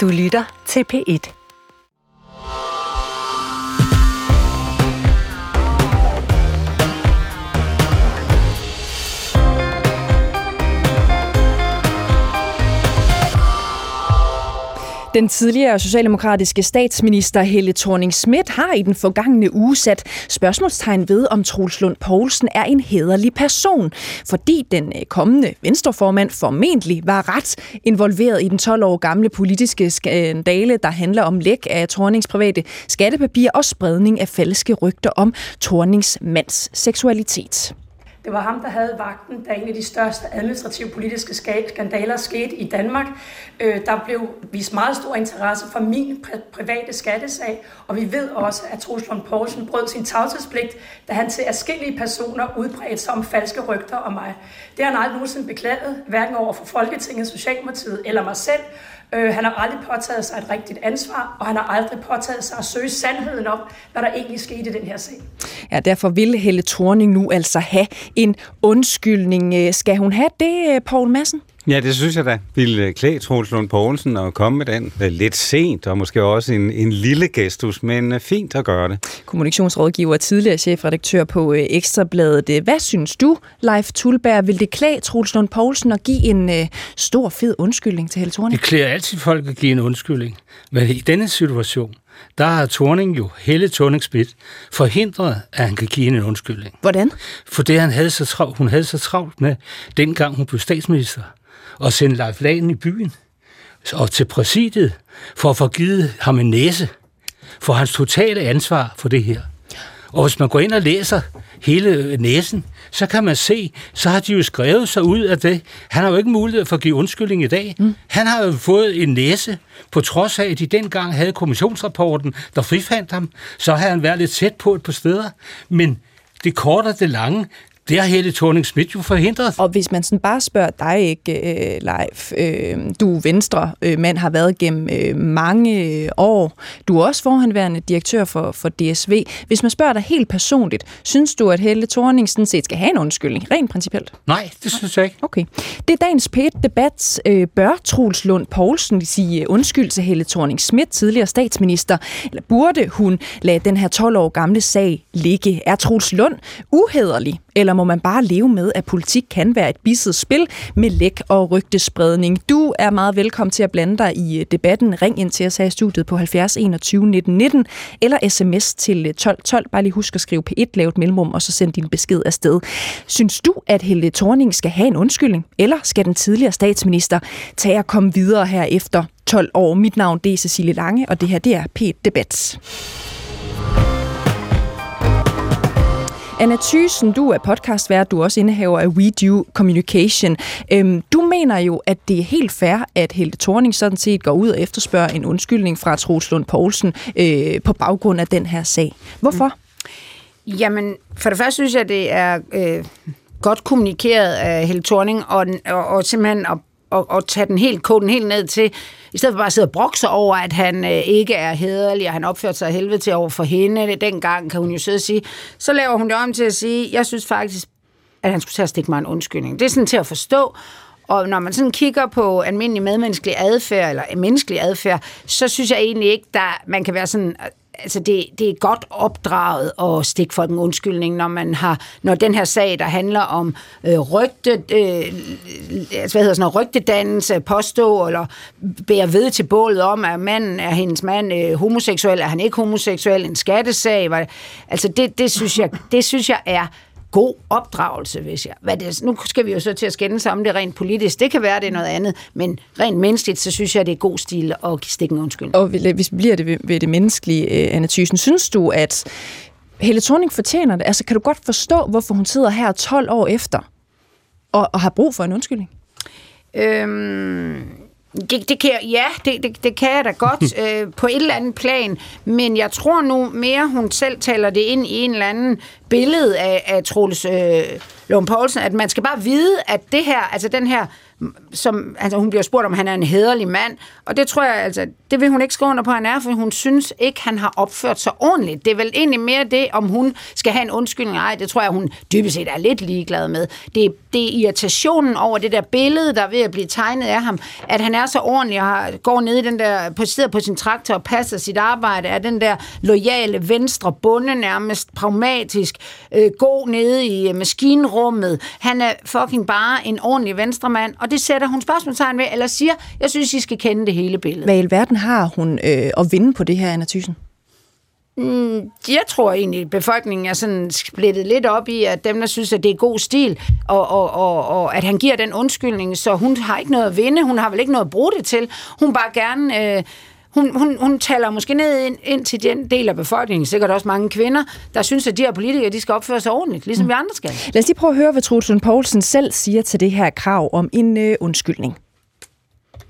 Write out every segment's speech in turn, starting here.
Du lytter til P1. Den tidligere socialdemokratiske statsminister Helle thorning Schmidt har i den forgangne uge sat spørgsmålstegn ved, om Troels Lund Poulsen er en hederlig person, fordi den øh, kommende venstreformand formentlig var ret involveret i den 12 år gamle politiske skandale, der handler om læk af Thornings private skattepapir og spredning af falske rygter om Thornings mands seksualitet. Det var ham, der havde vagten, da en af de største administrative politiske skandaler skete i Danmark. Øh, der blev vist meget stor interesse for min private skattesag, og vi ved også, at Troels Lund Poulsen brød sin tavshedspligt, da han til afskillige personer udbredte sig om falske rygter om mig. Det har han aldrig nogensinde beklaget, hverken over for Folketinget, Socialdemokratiet eller mig selv, Øh, han har aldrig påtaget sig et rigtigt ansvar, og han har aldrig påtaget sig at søge sandheden om, hvad der egentlig skete i den her sag. Ja, derfor vil Helle Thorning nu altså have en undskyldning. Øh, skal hun have det, øh, Poul Madsen? Ja, det synes jeg da ville klæde Troels Lund Poulsen at komme med den lidt sent, og måske også en, en lille gestus, men fint at gøre det. Kommunikationsrådgiver og tidligere chefredaktør på Ekstrabladet. Hvad synes du, Leif Tulberg? Vil det klæde Troels Lund Poulsen at give en uh, stor, fed undskyldning til Helle Thorning? Det klæder altid folk at give en undskyldning. Men i denne situation, der har Thorning jo, Helle thorning Schmidt, forhindret, at han kan give en undskyldning. Hvordan? For det, han havde så travlt, hun havde så travlt med, dengang hun blev statsminister og sende Leif Lagen i byen og til præsidiet for at få givet ham en næse for hans totale ansvar for det her. Og hvis man går ind og læser hele næsen, så kan man se, så har de jo skrevet sig ud af det. Han har jo ikke mulighed for at give undskyldning i dag. Mm. Han har jo fået en næse, på trods af, at de dengang havde kommissionsrapporten, der frifandt ham. Så har han været lidt tæt på et par steder. Men det korte og det lange, det har Helle thorning Schmidt jo forhindret. Og hvis man sådan bare spørger dig ikke, uh, Leif, uh, du er venstre uh, mand, har været gennem uh, mange år. Du er også forhenværende direktør for, for DSV. Hvis man spørger dig helt personligt, synes du, at Helle Thorning sådan set skal have en undskyldning, rent principielt? Nej, det synes jeg ikke. Okay. Det er dagens P1-debat. Uh, bør Troels Lund Poulsen sige undskyld til Helle thorning Schmidt, tidligere statsminister, eller burde hun lade den her 12 år gamle sag ligge? Er Troels Lund uhederlig, eller må man bare leve med, at politik kan være et bisset spil med læk og rygtespredning. Du er meget velkommen til at blande dig i øh, debatten. Ring ind til os her i studiet på 70 21 19 19, eller sms til øh, 12 12. Bare lige husk at skrive på et lavt mellemrum, og så send din besked afsted. Synes du, at Helle Thorning skal have en undskyldning, eller skal den tidligere statsminister tage at komme videre her efter 12 år? Mit navn det er Cecilie Lange, og det her det er P-debat. Anna Thysen, du er podcastvært, du er også indehaver af We Do Communication. Øhm, du mener jo, at det er helt fair, at Helle Thorning sådan set går ud og efterspørger en undskyldning fra Troels Lund Poulsen øh, på baggrund af den her sag. Hvorfor? Mm. Jamen, for det første synes jeg, det er øh, godt kommunikeret af Helle Thorning, og, og, og simpelthen at og, og tage den helt, koden den helt ned til, i stedet for bare at sidde og brokse over, at han øh, ikke er hederlig, og han opførte sig helvede til over for hende. Dengang kan hun jo sidde og sige, så laver hun det om til at sige, jeg synes faktisk, at han skulle tage at stikke mig en undskyldning. Det er sådan til at forstå, og når man sådan kigger på almindelig medmenneskelig adfærd, eller menneskelig adfærd, så synes jeg egentlig ikke, der man kan være sådan, altså det, det er godt opdraget at stikke for en undskyldning, når man har, når den her sag, der handler om øh, rygte, øh, altså, hvad hedder sådan noget, rygtedannelse, påstå, eller bære ved til bålet om, at manden er hendes mand øh, homoseksuel, er han ikke homoseksuel, en skattesag, var, altså det, det, synes jeg, det synes jeg er god opdragelse, hvis jeg... Hvad det, nu skal vi jo så til at skændes om det rent politisk. Det kan være, det er noget andet, men rent menneskeligt, så synes jeg, det er god stil at stikke en undskyld. Og hvis vi bliver det ved, ved det menneskelige, uh, Anna Thyssen, synes du, at Helle Thorning fortjener det? Altså, kan du godt forstå, hvorfor hun sidder her 12 år efter og, og har brug for en undskyldning? Øhm, det, det kan, ja, det, det, det kan jeg da godt øh, på et eller andet plan, men jeg tror nu mere, hun selv taler det ind i en eller anden billede af, af Troels øh, Lund Poulsen, at man skal bare vide, at det her, altså den her som, altså hun bliver spurgt, om han er en hederlig mand, og det tror jeg, altså, det vil hun ikke skrive under på, at han er, for hun synes ikke, han har opført sig ordentligt. Det er vel egentlig mere det, om hun skal have en undskyldning. Nej, det tror jeg, hun dybest set er lidt ligeglad med. Det, det er irritationen over det der billede, der er ved at blive tegnet af ham, at han er så ordentlig og går ned i den der, på, sidder på sin traktor og passer sit arbejde, er den der lojale venstre bunde nærmest pragmatisk, øh, god nede i øh, maskinrummet. Han er fucking bare en ordentlig venstremand, og det sætter hun spørgsmålstegn ved, eller siger, jeg synes, I skal kende det hele billede. Hvad i alverden har hun øh, at vinde på det her, Anna Thyssen? Mm, jeg tror egentlig, at befolkningen er sådan splittet lidt op i, at dem, der synes, at det er god stil, og, og, og, og at han giver den undskyldning, så hun har ikke noget at vinde, hun har vel ikke noget at bruge det til. Hun bare gerne... Øh, hun, hun, hun taler måske ned ind, ind til den del af befolkningen, sikkert også mange kvinder, der synes, at de her politikere de skal opføre sig ordentligt, ligesom mm. vi andre skal. Lad os lige prøve at høre, hvad Truls Poulsen selv siger til det her krav om en øh, undskyldning.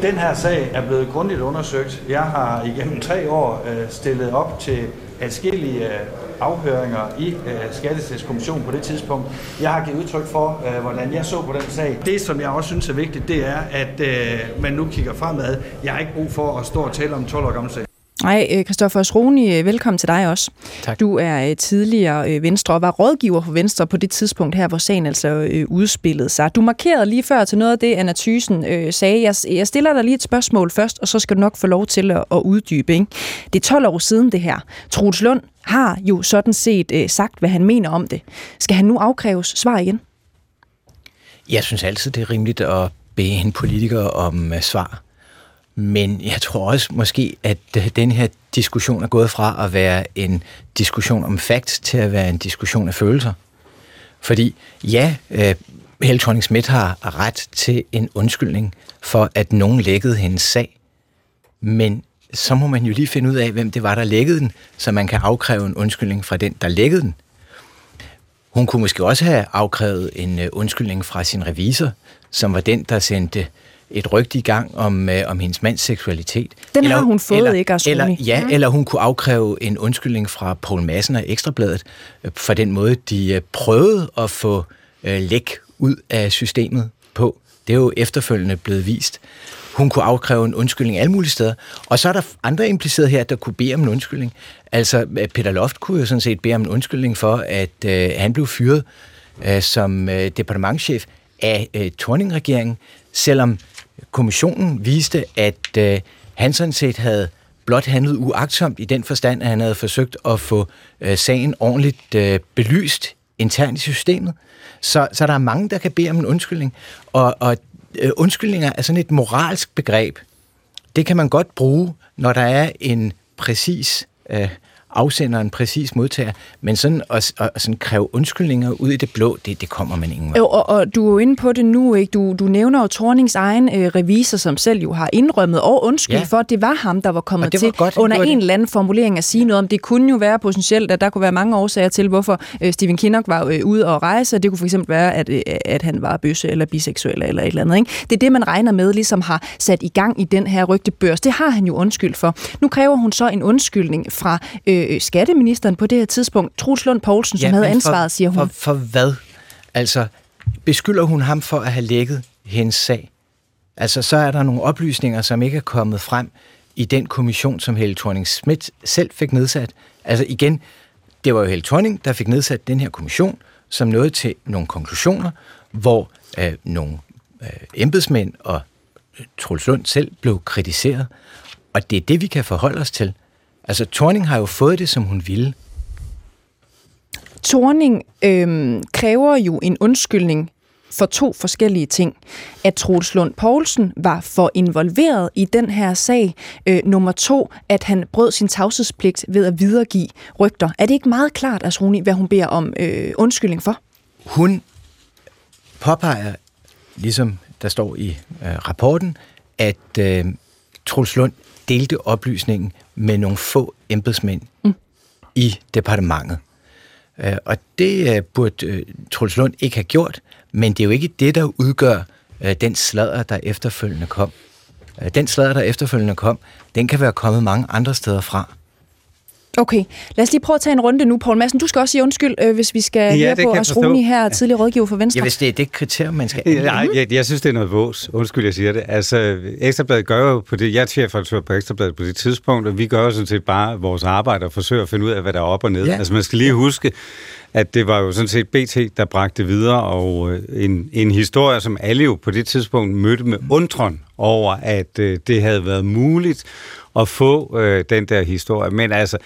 Den her sag er blevet grundigt undersøgt. Jeg har igennem tre år øh, stillet op til adskillige øh, afhøringer i øh, Skattestatskommissionen på det tidspunkt. Jeg har givet udtryk for, øh, hvordan jeg så på den sag. Det, som jeg også synes er vigtigt, det er, at øh, man nu kigger fremad. Jeg har ikke brug for at stå og tale om 12 år gammel sag. Nej, Kristoffer Sroni, velkommen til dig også. Tak. Du er tidligere Venstre og var rådgiver for Venstre på det tidspunkt her, hvor sagen altså udspillede sig. Du markerede lige før til noget af det, Anna Thysen øh, sagde. Jeg, stiller dig lige et spørgsmål først, og så skal du nok få lov til at, at uddybe. Ikke? Det er 12 år siden det her. Troels Lund har jo sådan set øh, sagt, hvad han mener om det. Skal han nu afkræves svar igen? Jeg synes altid, det er rimeligt at bede en politiker om uh, svar. Men jeg tror også måske, at øh, den her diskussion er gået fra at være en diskussion om facts til at være en diskussion af følelser. Fordi ja, øh, Helle thorning Schmidt har ret til en undskyldning for, at nogen lækkede hendes sag. Men så må man jo lige finde ud af, hvem det var, der lækkede den, så man kan afkræve en undskyldning fra den, der lækkede den. Hun kunne måske også have afkrævet en øh, undskyldning fra sin revisor, som var den, der sendte et rygte i gang om, øh, om hendes mands seksualitet. Den eller, har hun fået, eller, ikke, Eller, ja, mm. eller hun kunne afkræve en undskyldning fra Paul Madsen og Ekstrabladet øh, for den måde, de prøvede at få læk ud af systemet på. Det er jo efterfølgende blevet vist. Hun kunne afkræve en undskyldning alle mulige steder. Og så er der andre impliceret her, der kunne bede om en undskyldning. Altså, Peter Loft kunne jo sådan set bede om en undskyldning for, at øh, han blev fyret øh, som øh, departementchef af øh, Torning-regeringen, selvom kommissionen viste, at øh, han sådan set havde blot handlet uagtsomt i den forstand, at han havde forsøgt at få øh, sagen ordentligt øh, belyst internt i systemet. Så, så der er mange, der kan bede om en undskyldning. Og, og øh, undskyldninger er sådan et moralsk begreb. Det kan man godt bruge, når der er en præcis øh, afsender en præcis modtager, men sådan at, at, at sådan kræve undskyldninger ud i det blå, det, det kommer man ingen jo, og, og du er jo inde på det nu, ikke? Du, du nævner jo Tornings egen øh, revisor, som selv jo har indrømmet og undskyld ja. for, at det var ham, der var kommet var til godt, under en eller anden formulering at sige noget om, det kunne jo være potentielt, at der kunne være mange årsager til, hvorfor øh, Stephen Kinnock var øh, ude og rejse, det kunne for eksempel være, at, øh, at han var bøsse eller biseksuel eller et eller andet, ikke? Det er det, man regner med, ligesom har sat i gang i den her rygtebørs. Det har han jo undskyld for. Nu kræver hun så en undskyldning fra øh, øh, skatteministeren på det her tidspunkt, Truls Lund Poulsen, som ja, havde ansvaret, siger hun. For, for hvad? Altså, beskylder hun ham for at have lækket hendes sag? Altså, så er der nogle oplysninger, som ikke er kommet frem i den kommission, som Helle thorning Schmidt selv fik nedsat. Altså igen, det var jo Helle Thorning, der fik nedsat den her kommission, som nåede til nogle konklusioner, hvor øh, nogle øh, embedsmænd og øh, Truls Lund selv blev kritiseret. Og det er det, vi kan forholde os til. Altså, Torning har jo fået det, som hun ville. Torning øhm, kræver jo en undskyldning for to forskellige ting. At Troels Lund Poulsen var for involveret i den her sag. Øh, nummer to, at han brød sin tavshedspligt ved at videregive rygter. Er det ikke meget klart, Asroni, hvad hun beder om øh, undskyldning for? Hun påpeger, ligesom der står i øh, rapporten, at øh, Troels Lund delte oplysningen med nogle få embedsmænd mm. i departementet. Øh, og det øh, burde øh, Truls Lund ikke have gjort, men det er jo ikke det, der udgør den sladder, der efterfølgende kom. Den sladder, der efterfølgende kom, den kan være kommet mange andre steder fra. Okay, lad os lige prøve at tage en runde nu. Poul Madsen, du skal også sige undskyld, øh, hvis vi skal Ja, høre på Asroni forstå. her, tidligere rådgiver for Venstre. Ja, hvis det er det kriterium, man skal Nej, jeg, jeg synes, det er noget vås. Undskyld, jeg siger det. Altså, Ekstrabladet gør jo på det, jeg er chefredaktør på Ekstrabladet på det tidspunkt, og vi gør jo sådan set bare vores arbejde og forsøger at finde ud af, hvad der er op og ned. Ja. Ja. Altså, man skal lige huske, at det var jo sådan set BT, der bragte videre, og øh, en, en historie, som alle jo på det tidspunkt mødte med undren over, at øh, det havde været muligt at få øh, den der historie. Men altså,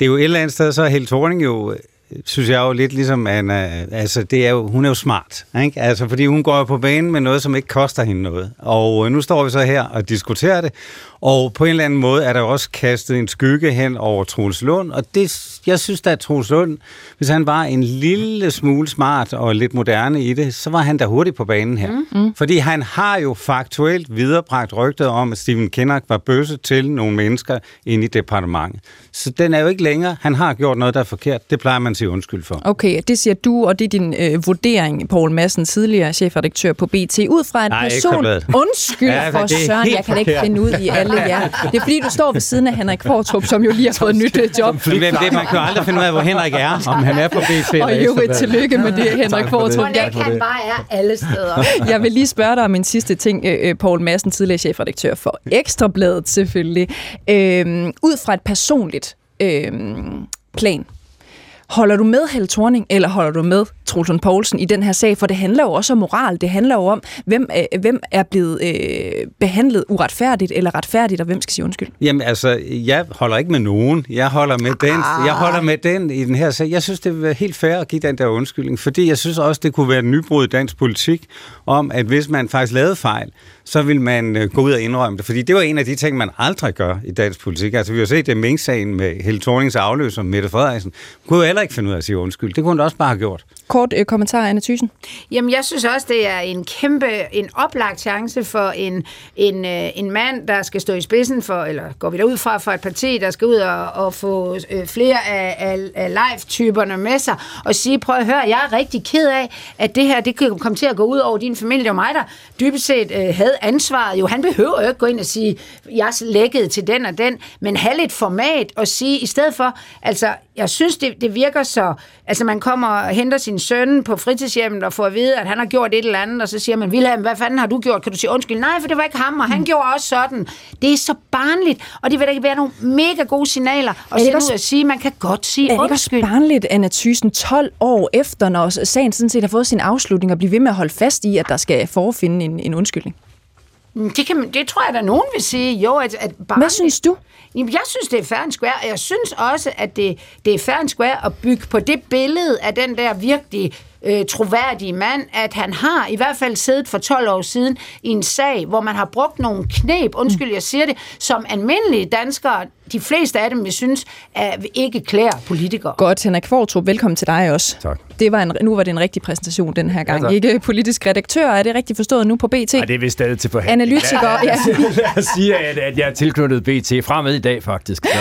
det er jo et eller andet sted, så er Helle Thorning jo øh, synes jeg jo lidt ligesom, Anna, øh, altså, det er jo, hun er jo smart, ikke? Altså, fordi hun går jo på banen med noget, som ikke koster hende noget. Og øh, nu står vi så her og diskuterer det, og på en eller anden måde er der også kastet en skygge hen over Troels Lund, og det, jeg synes da, at Troels Lund, hvis han var en lille smule smart og lidt moderne i det, så var han da hurtigt på banen her. Mm. Fordi han har jo faktuelt viderebragt rygtet om, at Stephen Kinnock var bøsse til nogle mennesker inde i departementet. Så den er jo ikke længere. Han har gjort noget, der er forkert. Det plejer man at sige undskyld for. Okay, det siger du, og det er din øh, vurdering, Poul Madsen, tidligere chefredaktør på BT, ud fra en Nej, person... Undskyld Ja, for Søren, jeg kan da ikke forkert. finde ud i alle jer. Det er fordi, du står ved siden af Henrik Kvartrup, som jo lige har fået et nyt øh, job. Hvem det, man kan jo aldrig finde ud af, hvor Henrik er, om han er på BT Og jo et tillykke med det, Henrik. Mon Jeg, ikke han bare er alle steder. jeg vil lige spørge dig om en sidste ting, øh, øh, Poul Madsen, tidligere chefredaktør for Ekstrabladet selvfølgelig. Øhm, ud fra et personligt øhm, plan, Holder du med Helle Thorning, eller holder du med Troels Lund Poulsen i den her sag? For det handler jo også om moral. Det handler jo om, hvem, øh, hvem er blevet øh, behandlet uretfærdigt eller retfærdigt, og hvem skal sige undskyld. Jamen altså, jeg holder ikke med nogen. Jeg holder med den, jeg holder med den i den her sag. Jeg synes, det være helt fair at give den der undskyldning, fordi jeg synes også, det kunne være et nybrud i dansk politik, om at hvis man faktisk lavede fejl, så vil man øh, gå ud og indrømme det. Fordi det var en af de ting, man aldrig gør i dansk politik. Altså, vi har set det Mink-sagen med Helle Thornings afløser, Mette Frederiksen. Hun kunne jo heller ikke finde ud af at sige undskyld. Det kunne hun også bare have gjort. Kort øh, kommentar, Anna Thyssen. Jamen, jeg synes også, det er en kæmpe, en oplagt chance for en, en, øh, en mand, der skal stå i spidsen for, eller går vi derud fra, for et parti, der skal ud og, og få øh, flere af, af, af live-typerne med sig, og sige, prøv at høre, jeg er rigtig ked af, at det her, det kan komme til at gå ud over din familie. Det var mig, der dybest set øh, havde ansvaret. Jo, han behøver jo ikke gå ind og sige, jeg lækkede til den og den, men have lidt format og sige, i stedet for, altså, jeg synes, det, det virker så, altså man kommer og henter sin søn på fritidshjemmet og får at vide, at han har gjort et eller andet, og så siger man, Wilhelm, hvad fanden har du gjort? Kan du sige undskyld? Nej, for det var ikke ham, og han gjorde også sådan. Det er så barnligt, og det vil da ikke være nogle mega gode signaler at det også- ud og sige, man kan godt sige Er det ikke også undskyld. barnligt, Anna Thyssen, 12 år efter, når sagen sådan set har fået sin afslutning, og blive ved med at holde fast i, at der skal forefinde en, en undskyldning? Det, kan, man- det tror jeg, der nogen vil sige. Jo, at, at barnligt. Hvad synes du? Jamen, jeg synes, det er fair and square, og jeg synes også, at det, det er fair and square at bygge på det billede af den der virkelig øh, troværdige mand, at han har i hvert fald siddet for 12 år siden i en sag, hvor man har brugt nogle knep, undskyld, jeg siger det, som almindelige danskere, de fleste af dem, vi synes, er ikke klæder politikere. Godt, Henrik Kvartrup, velkommen til dig også. Tak. Det var en, nu var det en rigtig præsentation den her gang. tak. ikke politisk redaktør, er det rigtigt forstået nu på BT? Nej, det er vist stadig til forhandling. Analytiker, ja. Lad os sige, at, at jeg er tilknyttet BT fremad i dag, faktisk. Så.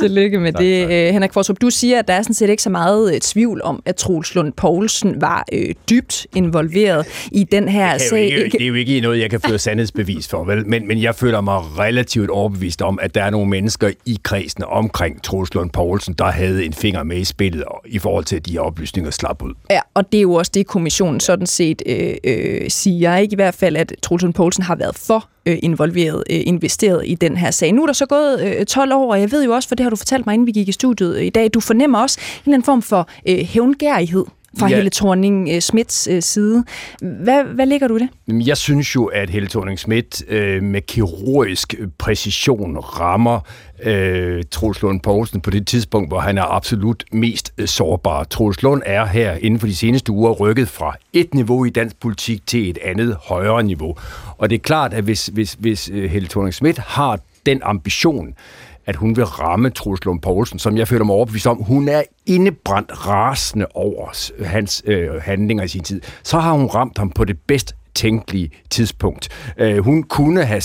Tillykke med Tak, det. tak. Øh, Henrik Kvartrup, du siger, at der er sådan set ikke så meget øh, tvivl om, at Troels Lund Poulsen var øh, dybt involveret i den her Det sag. ikke, det er jo ikke noget, jeg kan føre sandhedsbevis for, vel? Men, men jeg føler mig relativt overbevist om, at der er nogle mennesker i kredsen omkring Troels Lund Poulsen, der havde en finger med i spillet i forhold til, at de her oplysninger slap ud. Ja, og det er jo også det, kommissionen sådan set øh, øh, siger. Ikke i hvert fald, at Troels Lund Poulsen har været for øh, involveret, øh, investeret i den her sag. Nu er der så gået øh, 12 år, og jeg ved jo også, for det har du fortalt mig, inden vi gik i studiet øh, i dag, du fornemmer også en eller anden form for øh, hævngærighed fra ja. Helle thorning Smits øh, side. Hvad, hvad ligger du i det? Jeg synes jo, at Helle thorning Schmidt øh, med kirurgisk præcision rammer øh, Troels Lund Poulsen på det tidspunkt, hvor han er absolut mest øh, sårbar. Troels Lund er her inden for de seneste uger rykket fra et niveau i dansk politik til et andet højere niveau. Og det er klart, at hvis, hvis, hvis øh, Helle thorning Schmidt har den ambition, at hun vil ramme Truls Lund Poulsen, som jeg føler mig overbevist om. Hun er indebrændt rasende over hans øh, handlinger i sin tid. Så har hun ramt ham på det bedst tænkelige tidspunkt. Øh, hun kunne have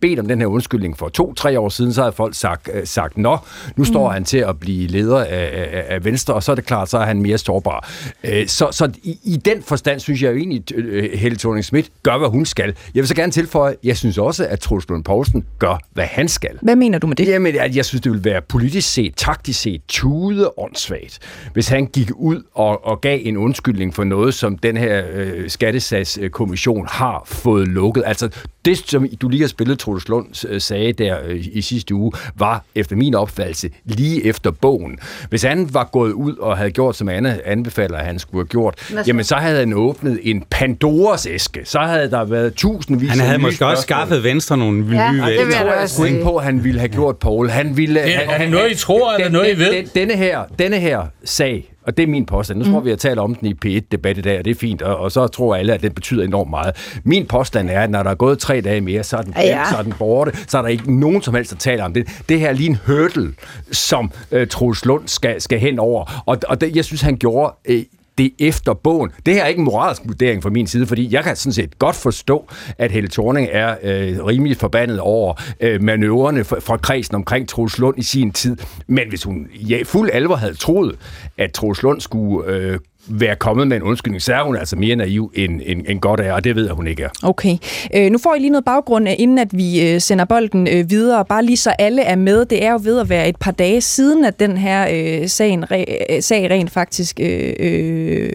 bedt om den her undskyldning for to-tre år siden, så havde folk sagt, øh, sagt nå, nu står mm. han til at blive leder af, af, af Venstre, og så er det klart, så er han mere sårbar. Øh, så så i, i den forstand synes jeg jo egentlig, at øh, Helle thorning Schmidt gør, hvad hun skal. Jeg vil så gerne tilføje, jeg synes også, at Troels Lund Poulsen gør, hvad han skal. Hvad mener du med det? Jamen, jeg, jeg synes, det vil være politisk set, taktisk set, tude åndssvagt, hvis han gik ud og, og gav en undskyldning for noget, som den her øh, skattesagskommission har fået lukket. Altså, det, som du lige har spillet, Troels Lund øh, sagde der øh, i sidste uge, var efter min opfattelse lige efter bogen. Hvis han var gået ud og havde gjort, som Anne anbefaler, at han skulle have gjort, jamen så havde han åbnet en Pandoras æske. Så havde der været tusindvis Han havde måske også skaffet Venstre nogle ja, nye vælger. Det vil jeg også ikke på, han ville have gjort, Paul. Han ville... Det, han, det noget, I tror, eller noget, I ved? Den, denne, her, denne her sag, og det er min påstand. Nu tror mm. vi at tale om den i P1-debat i dag, og det er fint, og, og så tror alle, at det betyder enormt meget. Min påstand er, at når der er gået tre dage mere, så er den, ja. så er den borte, så er der ikke nogen som helst, der taler om det. Det her er lige en hurdle, som uh, Troels Lund skal, skal hen over, og, og det, jeg synes, han gjorde uh, det efter bogen. Det her er ikke en moralsk vurdering fra min side, fordi jeg kan sådan set godt forstå, at Helle Thorning er øh, rimelig forbandet over øh, manøvrerne fra, fra kredsen omkring Troels Lund i sin tid. Men hvis hun ja, fuld alvor havde troet, at Troels Lund skulle øh, være kommet med en undskyldning, så er hun altså mere naiv end, end, end godt er, og det ved jeg, hun ikke er. Okay. Øh, nu får I lige noget baggrund, øh, inden at vi øh, sender bolden øh, videre, bare lige så alle er med. Det er jo ved at være et par dage siden, at den her øh, sagen, re, øh, sag rent faktisk øh, øh,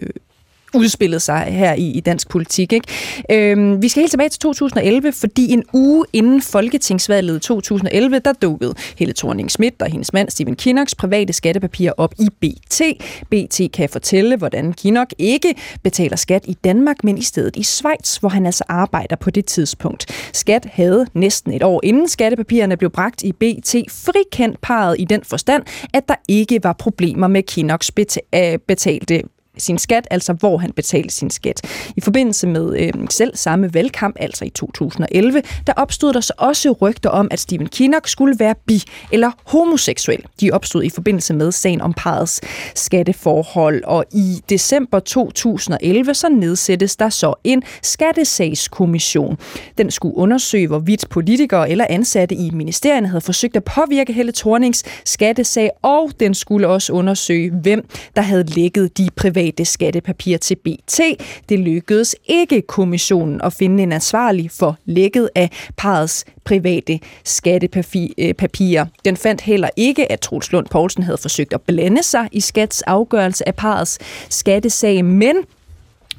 udspillet sig her i, i dansk politik. Ikke? Øhm, vi skal helt tilbage til 2011, fordi en uge inden folketingsvalget 2011, der dukkede Helle thorning Schmidt og hendes mand Stephen Kinnocks private skattepapirer op i BT. BT kan fortælle, hvordan Kinnock ikke betaler skat i Danmark, men i stedet i Schweiz, hvor han altså arbejder på det tidspunkt. Skat havde næsten et år inden skattepapirerne blev bragt i BT frikendt parret i den forstand, at der ikke var problemer med Kinnocks øh, betalte sin skat, altså hvor han betalte sin skat. I forbindelse med øh, selv samme valgkamp, altså i 2011, der opstod der så også rygter om, at Stephen Kinnock skulle være bi- eller homoseksuel. De opstod i forbindelse med sagen om parets skatteforhold, og i december 2011 så nedsættes der så en skattesagskommission. Den skulle undersøge, hvorvidt politikere eller ansatte i ministerierne havde forsøgt at påvirke Helle Thornings skattesag, og den skulle også undersøge, hvem der havde lækket de private private skattepapir til BT. Det lykkedes ikke kommissionen at finde en ansvarlig for lækket af parets private skattepapirer. Øh, Den fandt heller ikke, at Troels Lund Poulsen havde forsøgt at blande sig i skats afgørelse af parets skattesag, men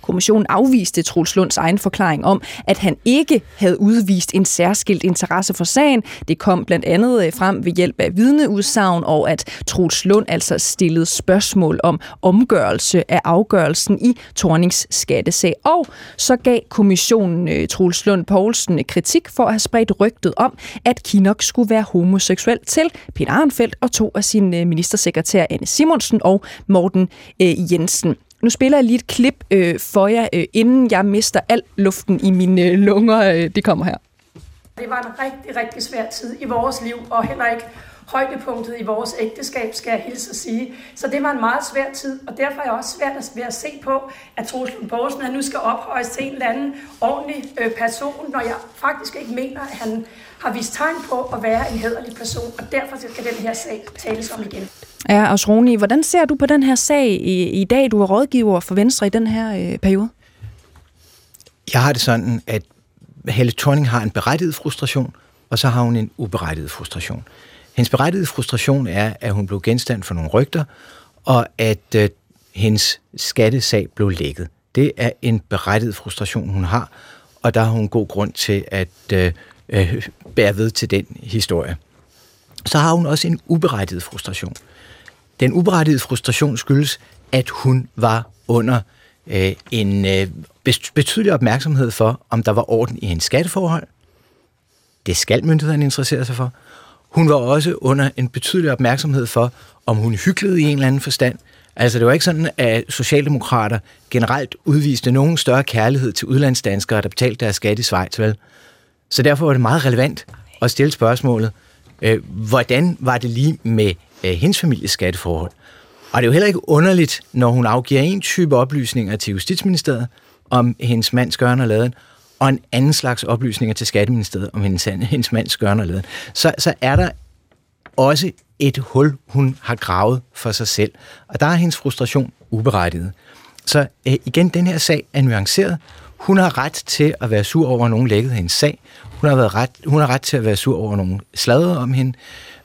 Kommissionen afviste Troels Lunds egen forklaring om, at han ikke havde udvist en særskilt interesse for sagen. Det kom blandt andet øh, frem ved hjælp af vidneudsagn, og at Troels Lund altså stillede spørgsmål om omgørelse af afgørelsen i Tornings skattesag. Og så gav kommissionen øh, Troels Lund Poulsen kritik for at have spredt rygtet om, at Kinok skulle være homoseksuel til Peter Arnfeldt og to af sine øh, ministersekretær ministersekretærer Anne Simonsen og Morten Jensen. Nu spiller jeg lige et klip øh, for jer, øh, inden jeg mister al luften i mine øh, lunger. Øh, det kommer her. Det var en rigtig, rigtig svær tid i vores liv, og heller ikke højdepunktet i vores ægteskab, skal jeg hilse at sige. Så det var en meget svær tid, og derfor er jeg også svært at, ved at se på, at Troels Lund Poulsen nu skal ophøjes til en eller anden ordentlig øh, person, når jeg faktisk ikke mener, at han har vist tegn på at være en hederlig person, og derfor skal den her sag tales om igen. Ja, og Roni, hvordan ser du på den her sag i, i dag? Du er rådgiver for Venstre i den her øh, periode. Jeg har det sådan, at Helle Thorning har en berettiget frustration, og så har hun en uberettiget frustration. Hendes berettigede frustration er, at hun blev genstand for nogle rygter, og at øh, hendes skattesag blev lækket. Det er en berettiget frustration, hun har, og der har hun god grund til at øh, øh, bærer ved til den historie. Så har hun også en uberettiget frustration. Den uberettigede frustration skyldes, at hun var under øh, en øh, betydelig opmærksomhed for, om der var orden i hendes skatteforhold. Det skal myndighederne interessere sig for. Hun var også under en betydelig opmærksomhed for, om hun hyklede i en eller anden forstand. Altså det var ikke sådan, at socialdemokrater generelt udviste nogen større kærlighed til udlandsdanskere, der betalte deres skat i Schweiz, vel? Så derfor var det meget relevant at stille spørgsmålet, øh, hvordan var det lige med øh, hendes families skatteforhold? Og det er jo heller ikke underligt, når hun afgiver en type oplysninger til Justitsministeriet om hendes mands gørn og laden, og en anden slags oplysninger til Skatteministeriet om hendes, hendes mands gørn og laden. så, så er der også et hul, hun har gravet for sig selv. Og der er hendes frustration uberettiget. Så øh, igen, den her sag er nuanceret. Hun har ret til at være sur over, at nogen lækkede hendes sag. Hun har, været ret, hun har ret til at være sur over, at nogen sladrede om hende.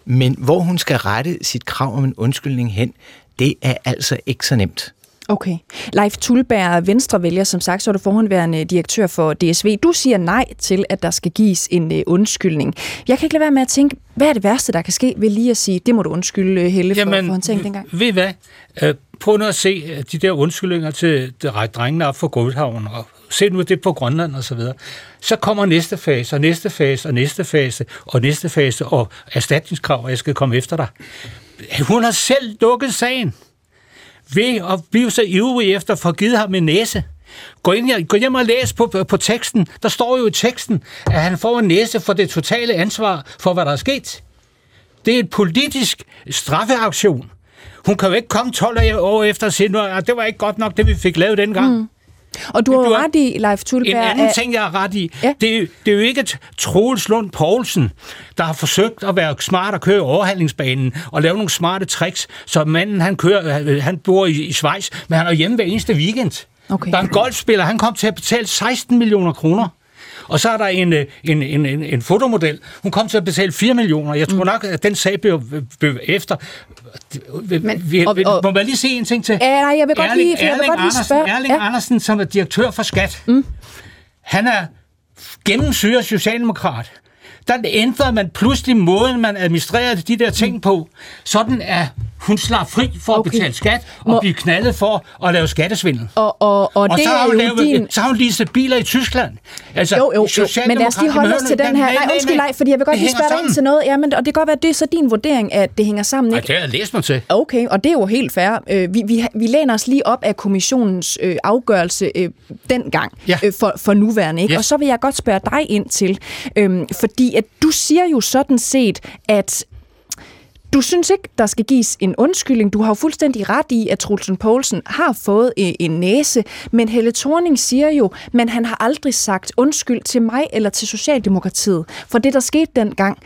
Men hvor hun skal rette sit krav om en undskyldning hen, det er altså ikke så nemt. Okay. Leif Tulberg, Venstre vælger, som sagt, så er du forhåndværende direktør for DSV. Du siger nej til, at der skal gives en uh, undskyldning. Jeg kan ikke lade være med at tænke, hvad er det værste, der kan ske ved lige at sige, det må du undskylde, øh, Helle, for, Jamen, for håndteringen dengang? ved hvad? Uh, prøv nu at se de der undskyldninger til drengene op for Godhavn, og se nu det på Grønland og så videre. Så kommer næste fase, og næste fase, og næste fase, og næste fase, og erstatningskrav, og jeg skal komme efter dig. Hun har selv lukket sagen ved at blive så ivrig efter at få givet ham en næse. Gå, ind, gå hjem og læs på, på, på teksten. Der står jo i teksten, at han får en næse for det totale ansvar for, hvad der er sket. Det er et politisk straffeaktion. Hun kan jo ikke komme 12 år efter og sige, at det var ikke godt nok, det vi fik lavet dengang. Mm. Og du har jo ret i, Leif Tulberg... En anden ting, jeg har ret i, ja. det, er, det er jo ikke Troels Lund Poulsen, der har forsøgt at være smart og køre overhandlingsbanen og lave nogle smarte tricks, så manden, han, kører, han bor i, i Schweiz, men han er hjemme hver eneste weekend. Okay. Der er en golfspiller, han kom til at betale 16 millioner kroner. Og så er der en, en, en, en, en fotomodel. Hun kom til at betale 4 millioner. Jeg tror mm. nok, at den sag blev, blev efter. Men, vi, og, og, må man lige se en ting til? Ja, nej, jeg vil godt Erling, lige, jeg vil godt lige Andersen, Erling ja. Andersen, som er direktør for Skat, mm. han er gennemsyret socialdemokrat der ændrede man pludselig måden, man administrerede de der ting på. Sådan er hun slår fri for okay. at betale skat og Må... blive knaldet for at lave skattesvindel. Og, og, og, og det så, har hun lavet, din... så har hun lige biler i Tyskland. Altså, jo, jo, jo. men lad os lige holde os til den her. Nej, undskyld, nej, fordi jeg vil godt lige spørge dig ind til noget. Ja, men, og det kan godt være, at det er så din vurdering, at det hænger sammen. Ikke? Nej, det har jeg læst mig til. Okay, og det er jo helt fair. Øh, vi, vi, vi læner os lige op af kommissionens øh, afgørelse øh, dengang ja. øh, for, for nuværende. Ikke? Yes. Og så vil jeg godt spørge dig ind til, øh, fordi at du siger jo sådan set, at du synes ikke, der skal gives en undskyldning. Du har jo fuldstændig ret i, at Trulsen Poulsen har fået øh, en næse, men Helle Thorning siger jo, men han har aldrig sagt undskyld til mig eller til Socialdemokratiet for det, der skete dengang.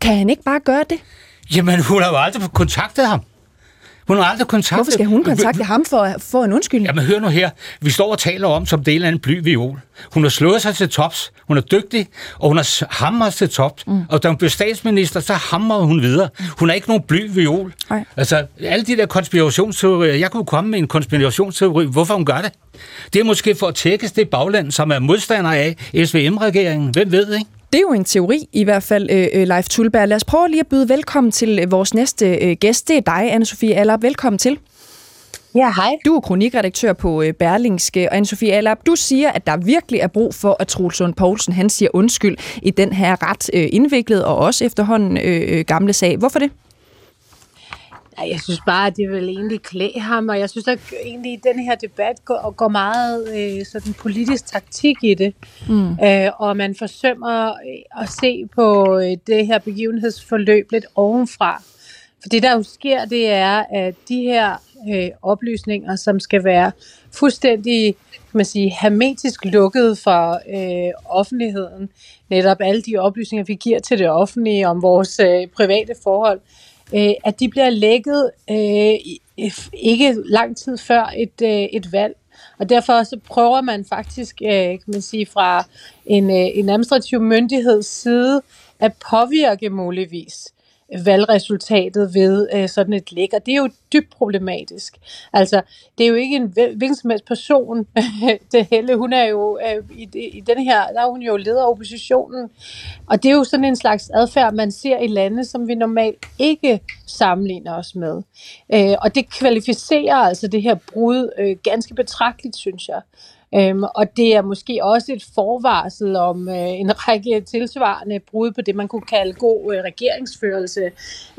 Kan han ikke bare gøre det? Jamen, hun har jo aldrig kontaktet ham. Hun har aldrig kontaktet... Hvorfor skal hun kontakte ham for at få en undskyldning? Jamen hør nu her. Vi står og taler om som del af en bly viol. Hun har slået sig til tops. Hun er dygtig, og hun har hamret til tops. Mm. Og da hun blev statsminister, så hamrede hun videre. Hun er ikke nogen bly viol. Nej. Altså, alle de der konspirationsteorier. Jeg kunne komme med en konspirationsteori. Hvorfor hun gør det? Det er måske for at tækkes det bagland, som er modstander af SVM-regeringen. Hvem ved, ikke? Det er jo en teori i hvert fald, øh, øh, Leif Tulberg. Lad os prøve lige at byde velkommen til øh, vores næste gæst. Det er dig, Anne-Sophie Aller. Velkommen til. Ja, hej. Du er kronikredaktør på Berlingske, og Anne-Sophie Aller, du siger, at der virkelig er brug for, at Troels Lund Poulsen han siger undskyld i den her ret indviklet og også efterhånden øh, gamle sag. Hvorfor det? Jeg synes bare, at det vil egentlig klæde ham, og jeg synes at egentlig, at den her debat går, går meget øh, sådan politisk taktik i det, mm. øh, og man forsømmer øh, at se på øh, det her begivenhedsforløb lidt ovenfra. For det, der jo sker, det er, at de her øh, oplysninger, som skal være fuldstændig kan man sige, hermetisk lukket for øh, offentligheden, netop alle de oplysninger, vi giver til det offentlige om vores øh, private forhold, øh, Øh, at de bliver lækket øh, ikke lang tid før et, øh, et valg. Og derfor så prøver man faktisk, øh, kan man sige, fra en, øh, en administrativ myndigheds side at påvirke muligvis valgresultatet ved øh, sådan et læk, og det er jo dybt problematisk. Altså, det er jo ikke en hvilken som helst person, det Helle, hun er jo øh, i, i den her, der er hun jo leder af oppositionen, og det er jo sådan en slags adfærd, man ser i lande, som vi normalt ikke sammenligner os med. Øh, og det kvalificerer altså det her brud øh, ganske betragteligt, synes jeg. Øhm, og det er måske også et forvarsel om øh, en række tilsvarende brud på det, man kunne kalde god øh, regeringsførelse.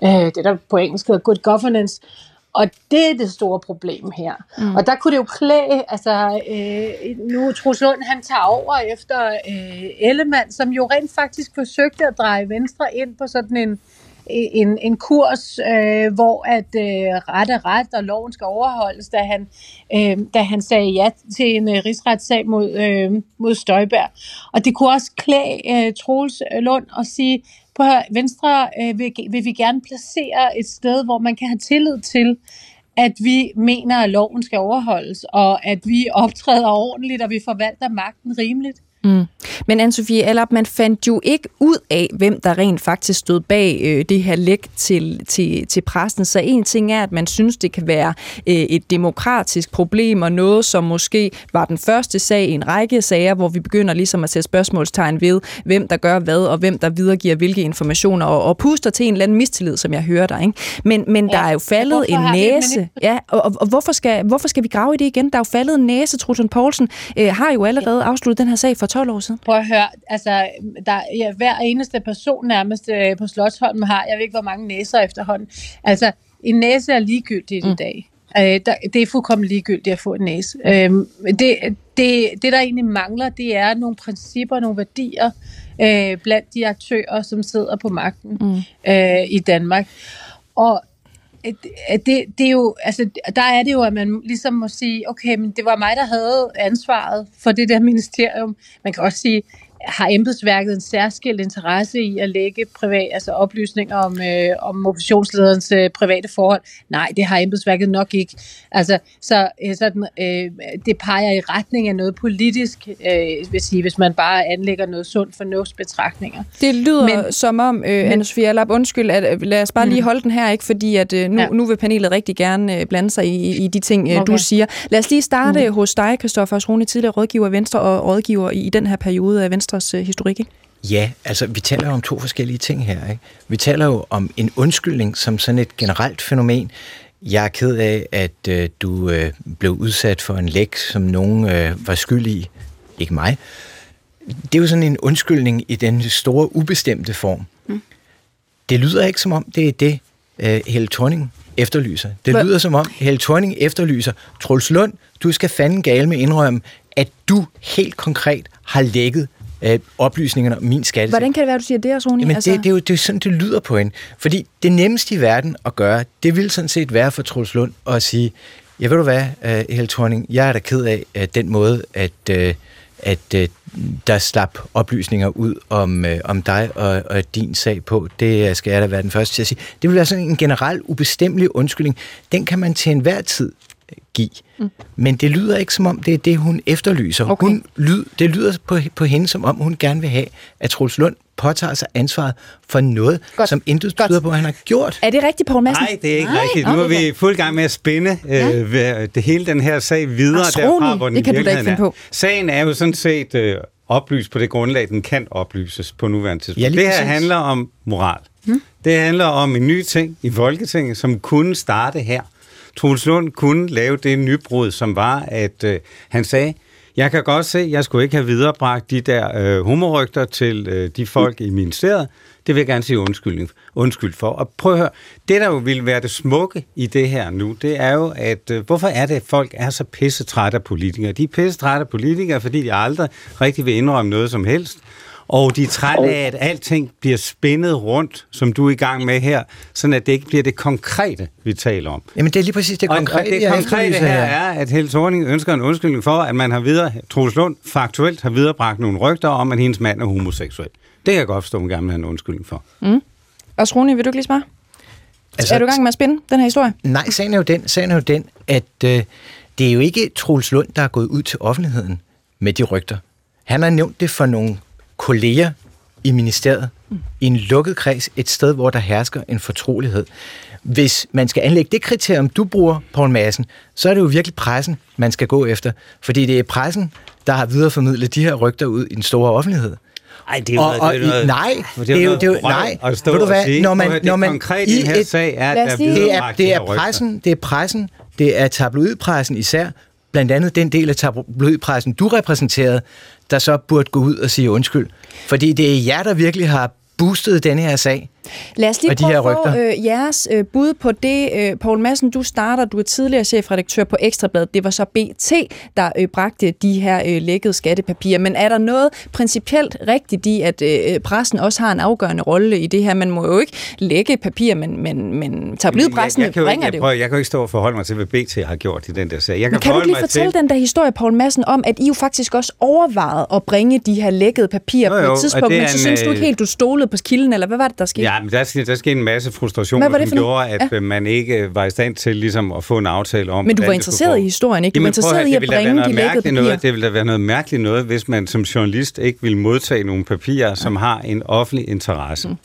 Øh, det der på engelsk hedder good governance. Og det er det store problem her. Mm. Og der kunne det jo klæde, altså øh, nu Lund, han tager over efter øh, Ellemann, som jo rent faktisk forsøgte at dreje Venstre ind på sådan en en, en kurs, øh, hvor at øh, ret er ret, og loven skal overholdes, da han, øh, da han sagde ja til en øh, rigsretssag mod, øh, mod Støjberg. Og det kunne også klæde øh, Troels Lund og sige, på Venstre øh, vil, vil vi gerne placere et sted, hvor man kan have tillid til, at vi mener, at loven skal overholdes, og at vi optræder ordentligt, og vi forvalter magten rimeligt. Mm. Men Anne-Sophie Allap, man fandt jo ikke ud af, hvem der rent faktisk stod bag øh, det her læk til, til, til pressen. Så en ting er, at man synes, det kan være øh, et demokratisk problem, og noget, som måske var den første sag i en række sager, hvor vi begynder ligesom at sætte spørgsmålstegn ved, hvem der gør hvad, og hvem der videregiver hvilke informationer, og, og puster til en eller anden mistillid, som jeg hører dig. Ikke? Men, men ja. der er jo faldet en næse. Ja, og, og, og hvorfor, skal, hvorfor skal vi grave i det igen? Der er jo faldet en næse. Trudson Poulsen øh, har jo allerede afsluttet den her sag for 12 år siden. Prøv at høre, altså, der, ja, hver eneste person nærmest øh, på Slottsholmen har, jeg ved ikke, hvor mange næser efterhånden. Altså, en næse er ligegyldigt mm. i dag. Øh, der, det er fuldkommen ligegyldigt at få en næse. Øh, det, det, det, der egentlig mangler, det er nogle principper, nogle værdier øh, blandt de aktører, som sidder på magten mm. øh, i Danmark. Og det, det er jo, altså, der er det jo, at man ligesom må sige, okay, men det var mig, der havde ansvaret for det der ministerium. Man kan også sige, har embedsværket en særskilt interesse i at lægge privat, altså oplysninger om, øh, om oppositionslederens øh, private forhold? Nej, det har embedsværket nok ikke. Altså, så øh, sådan, øh, det peger i retning af noget politisk, øh, vil sige, hvis man bare anlægger noget sundt fornuftsbetragtninger. Det lyder men, som om, øh, Anne-Sophie Allap, undskyld, at, øh, lad os bare lige mm. holde den her, ikke? fordi at, øh, nu, ja. nu vil panelet rigtig gerne øh, blande sig i, i de ting, øh, okay. du siger. Lad os lige starte mm. hos dig, Christoffer Asroni, tidligere rådgiver Venstre og rådgiver i, i den her periode af Venstre Venstres øh, historik, ikke? Ja, altså vi taler jo om to forskellige ting her. Ikke? Vi taler jo om en undskyldning som sådan et generelt fænomen. Jeg er ked af, at øh, du øh, blev udsat for en læk, som nogen øh, var skyld i. Ikke mig. Det er jo sådan en undskyldning i den store ubestemte form. Mm. Det lyder ikke som om, det er det, øh, Helle Thorning efterlyser. Det Hva? lyder som om, Helle Thorning efterlyser, Troels Lund, du skal fanden gale med indrømme, at du helt konkret har lækket øh, oplysningerne om min skatte. Hvordan kan det være, du siger det, Rune? Jamen, altså... det, det, er jo, det er jo sådan, det lyder på en. Fordi det nemmeste i verden at gøre, det vil sådan set være for Troels Lund at sige, ja, ved du hvad, uh, Helle Thorning, jeg er da ked af uh, den måde, at, uh, at uh, der slap oplysninger ud om, uh, om dig og, og din sag på. Det skal jeg da være den første til at sige. Det vil være sådan en generel ubestemmelig undskyldning. Den kan man til enhver tid give. Mm. Men det lyder ikke som om, det er det, hun efterlyser. Okay. Hun lyd, det lyder på, på hende, som om hun gerne vil have, at Troels Lund påtager sig ansvaret for noget, Godt. som intet tyder på, at han har gjort. Er det rigtigt, Poul Madsen? Nej, det er ikke Nej. rigtigt. Nu er vi fuld gang med at spænde ja. øh, det hele den her sag videre derfra, hvor den det kan du da ikke finde på. Sagen er jo sådan set øh, oplyst på det grundlag, den kan oplyses på nuværende tidspunkt. Ja, det her præcis. handler om moral. Hmm? Det handler om en ny ting i Folketinget, som kunne starte her. Troels Lund kunne lave det nybrud, som var, at øh, han sagde, jeg kan godt se, at jeg skulle ikke have viderebragt de der øh, humorrygter til øh, de folk i ministeriet. Det vil jeg gerne sige undskyldning, undskyld for. Og prøv at høre, det der jo ville være det smukke i det her nu, det er jo, at øh, hvorfor er det, at folk er så pisse trætte af politikere? De er pisse trætte af politikere, fordi de aldrig rigtig vil indrømme noget som helst og de er trætte af, at alting bliver spændet rundt, som du er i gang med her, sådan at det ikke bliver det konkrete, vi taler om. Jamen det er lige præcis det konkrete, og, og det konkrete her er, at Helle Thorning ønsker en undskyldning for, at man har videre, Troels Lund faktuelt har viderebragt nogle rygter om, at hendes mand er homoseksuel. Det kan jeg godt forstå, at man gerne vil have en undskyldning for. Mm. Og Rune, vil du ikke lige svare? Altså, er du i gang med at spænde den her historie? Nej, sagen er jo den, sagen er jo den at øh, det er jo ikke Troels Lund, der er gået ud til offentligheden med de rygter. Han har nævnt det for nogle kolleger i ministeriet, mm. i en lukket kreds, et sted, hvor der hersker en fortrolighed. Hvis man skal anlægge det kriterium, du bruger, Poul Madsen, så er det jo virkelig pressen, man skal gå efter. Fordi det er pressen, der har videreformidlet de her rygter ud i den store offentlighed. Ej, det er jo og, noget, det er noget, nej, det er jo, det er jo nej. Ved du hvad, når man, når man konkret i den her sag er, at der det er, det er pressen, det er pressen, det er tabloidpressen især, blandt andet den del af tabloidpressen, du repræsenterede, der så burde gå ud og sige undskyld. Fordi det er jer, der virkelig har boostet denne her sag. Lad os lige Og de prøve her at få rygter? øh, jeres øh, bud på det. Øh, Poul Madsen, du starter, du er tidligere chefredaktør på Ekstrabladet. Det var så BT, der øh, bragte de her øh, lækkede skattepapirer. Men er der noget principielt rigtigt i, at øh, pressen også har en afgørende rolle i det her? Man må jo ikke lægge papir, men, men, men tabloidpressen jeg, jeg, kan jo ikke, bringer jeg, det jo. prøver, jeg kan jo ikke stå og forholde mig til, hvad BT har gjort i den der sag. Jeg kan, Men kan du lige fortælle til, den der historie, Poul Madsen, om, at I jo faktisk også overvejede at bringe de her lækkede papirer Jo, på et tidspunkt, men så en, synes du øh, ikke helt, du stolede på kilden, eller hvad var det, der skete? Ja, men der, der skete en masse frustration, var som for noget? gjorde, at ja. man ikke var i stand til ligesom, at få en aftale om... Men du var interesseret i historien, ikke? Du var Jamen, prøv interesseret at i at bringe de noget lækkede noget. Det ville da være noget mærkeligt noget, hvis man som journalist ikke ville modtage nogle papirer, som har en offentlig interesse. Mm.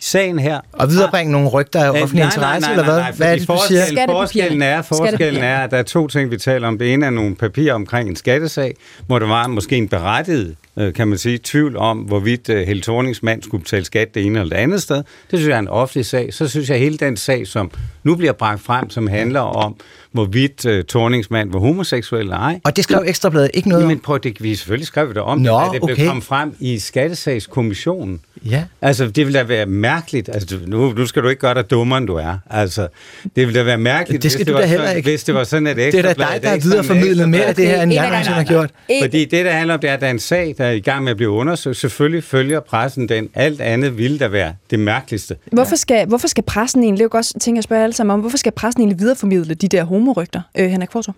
Sagen her... Og viderebringe nogle rygter af Øh, offentlig nej, nej, interesse, nej, eller hvad? nej, nej, Hvad er det, du siger? forskellen- Forskellen er, forskellen er, at der er to ting, vi taler om. Det ene er nogle papirer omkring en skattesag, hvor der var måske en berettiget, øh, kan man sige, tvivl om, hvorvidt øh, Helle Thornings mand skulle betale skat det ene eller det andet sted. Det synes jeg er en offentlig sag. Så synes jeg, at hele den sag, som nu bliver bragt frem, som handler om, hvorvidt uh, Thornings mand var homoseksuel eller ej. Og det skrev Ekstrabladet ikke noget? Men prøv, det, vi selvfølgelig skrev det om, Nå, at det blev okay. kommet frem i skattesagskommissionen. Ja. Altså, det ville da være mærkeligt. Altså, du- nu, nu skal du ikke gøre dig dummere, end du er. Altså, det ville da være mærkeligt, Det skal hvis, du det var da heller sådan, ikke. hvis det var sådan, at Det er da Ekstrabladet- dig, der har videreformidlet mere af det her, end jeg nogensinde har gjort. Fordi det, der handler om, det er, at der er en sag, der er i gang med at blive undersøgt. Selvfølgelig følger pressen den. Alt andet ville da være det mærkeligste. Hvorfor skal, hvorfor skal pressen egentlig, det er jo godt ting at spørge alle sammen om, hvorfor skal pressen egentlig videreformidle de der homorygter, øh, Henrik Kvartrup?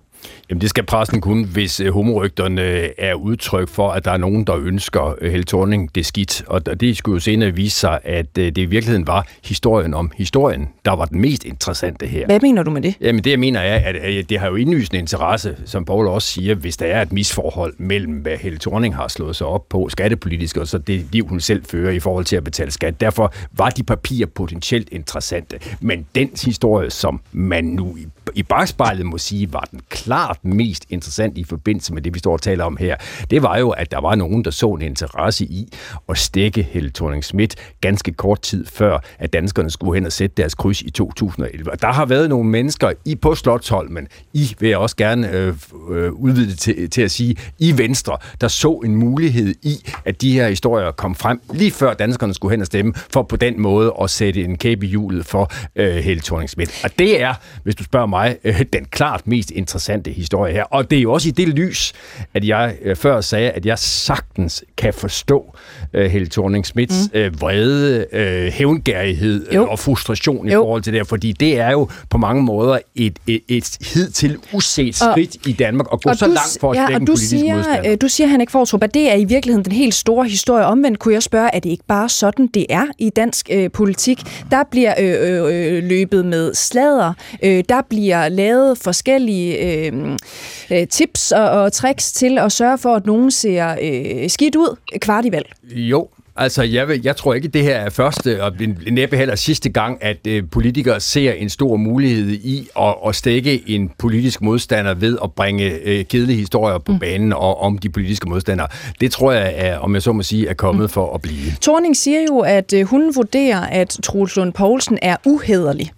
Jamen det skal pressen kun, hvis øh, homorygterne øh, er udtryk for, at der er nogen, der ønsker øh, Helle Thorning det skidt. Og det skulle jo senere vise sig, at det i virkeligheden var historien om historien, der var den mest interessante her. Hvad mener du med det? Jamen det jeg mener er, at det har jo indlysende interesse, som Paul også siger, hvis der er et misforhold mellem, hvad Helle Thorning har slået sig op på skattepolitisk, og så det liv, hun selv fører i forhold til at betale skat. Derfor var de papirer potentielt interessante. Men den historie, som man nu i, bagspejlet må sige, var den klart mest interessant i forbindelse med det, vi står og taler om her, det var jo, at der var nogen, der så en interesse i at stikke Helle thorning Schmidt ganske kort tid før, at danskerne skulle hen og sætte deres kryds i 2011. Og der har været nogle mennesker i på Slottholmen, I vil jeg også gerne øh, øh, udvide det til, til at sige, i Venstre, der så en mulighed i, at de her historier kom frem lige før danskerne skulle hen og stemme, for på den måde at sætte en kæbe i hjulet for øh, Helle thorning Schmidt. Og det er, hvis du spørger mig, øh, den klart mest interessante historie her. Og det er jo også i det lys, at jeg øh, før sagde, at jeg sagtens kan forstå øh, Helle thorning Schmidts mm. øh, vrede, øh, hævngærighed Jo. øh, og frustration i Jo. forhold til det her, fordi det er jo på mange måder et, et, et hidtil uset skridt i Danmark at gå så langt for at ja, stikke og en du politisk siger, modstander. øh, du siger, Henrik Fortrup, at det er i virkeligheden den helt store historie. Omvendt kunne jeg spørge, er det ikke bare sådan, det er i dansk øh, politik? Der bliver øh, øh, løbet med slader, øh, der bliver lavet forskellige øh, tips og, og tricks til at sørge for, at nogen ser øh, skidt ud kvart i valg. Jo, altså jeg, vil, jeg tror ikke, det her er første og næppe heller sidste gang, at øh, politikere ser en stor mulighed i at, at stikke en politisk modstander ved at bringe øh, kedelige historier på mm. banen og om de politiske modstandere. Det tror jeg, er, om jeg så må sige, er kommet mm. for at blive. Torning siger jo, at øh, hun vurderer, at Troels Lund Poulsen er uhederlig.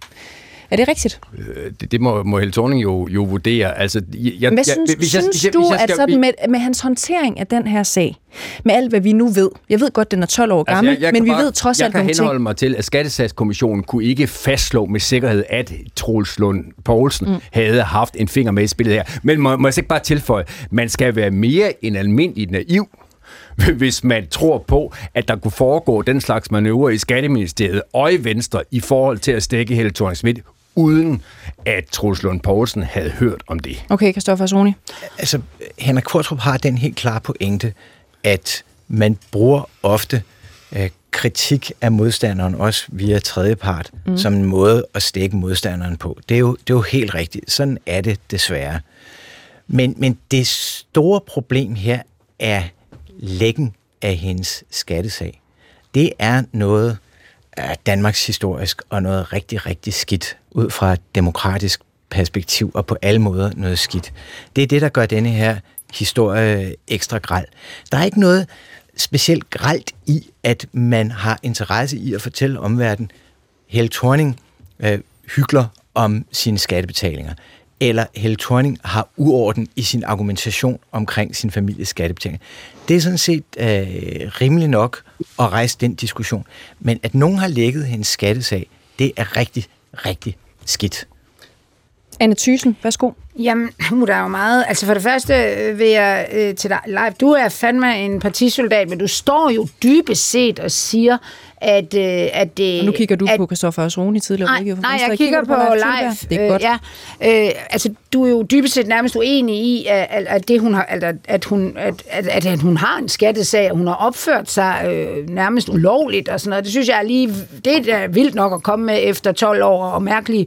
Er det rigtigt? Øh, Det, det må, må Helle Thorning jo, jo vurdere. Altså, jeg, jeg, Hvad synes, hvis jeg- synes hvis jeg- du, hvis jeg at skal- sådan med, med hans håndtering af den her sag, med alt hvad vi nu ved, jeg ved godt, den er 12 år gammel, Altså, jeg, jeg men kan vi bare, ved trods jeg alt kan nogle henholde ting. mig til, at Skattesagskommissionen kunne ikke fastslå med sikkerhed, at Troels Lund Poulsen mm. havde haft en finger med i spillet her. Men må, må jeg ikke bare tilføje, man skal være mere end almindelig naiv, hvis man tror på, at der kunne foregå den slags manøvre i Skatteministeriet og i Venstre i forhold til at stikke Helle thorning uden at Troels Lund Poulsen havde hørt om det. Okay, Kristoffer Soni. Altså, Henrik Kvartrup har den helt klare pointe, at man bruger ofte øh, kritik af modstanderen, også via tredjepart, mm. som en måde at stikke modstanderen på. Det er, jo, det er jo helt rigtigt. Sådan er det desværre. Men, men det store problem her er læggen af hendes skattesag. Det er noget er Danmarks historisk og noget rigtig, rigtig skidt ud fra et demokratisk perspektiv og på alle måder noget skidt. Det er det, der gør denne her historie ekstra græld. Der er ikke noget specielt gralt i, at man har interesse i at fortælle omverdenen, Helle Thorning øh, hygler om sine skattebetalinger, eller Helle Thorning har uorden i sin argumentation omkring sin families skattebetalinger. Det er sådan set øh, rimelig nok at rejse den diskussion. Men at nogen har lækket hendes skattesag, det er rigtig, rigtig skidt. Anne Thysen, værsgo. Jamen, uh, der er jo meget. Altså for det første øh, vil jeg øh, til dig live. Du er fandme en partisoldat, men du står jo dybest set og siger, at, øh, at det... Og nu kigger du at, på Christoffer Osroni tidligere. Nej, nej, Venstre. jeg kigger, på, Leif live. Det er godt. Øh, ja. øh, altså, du er jo dybest set nærmest uenig i, at, at, det, hun har, at, at, hun, at, at, at, at hun har en skattesag, og hun har opført sig øh, nærmest ulovligt og sådan noget. Det synes jeg er lige... Det er vildt nok at komme med efter 12 år og mærkelige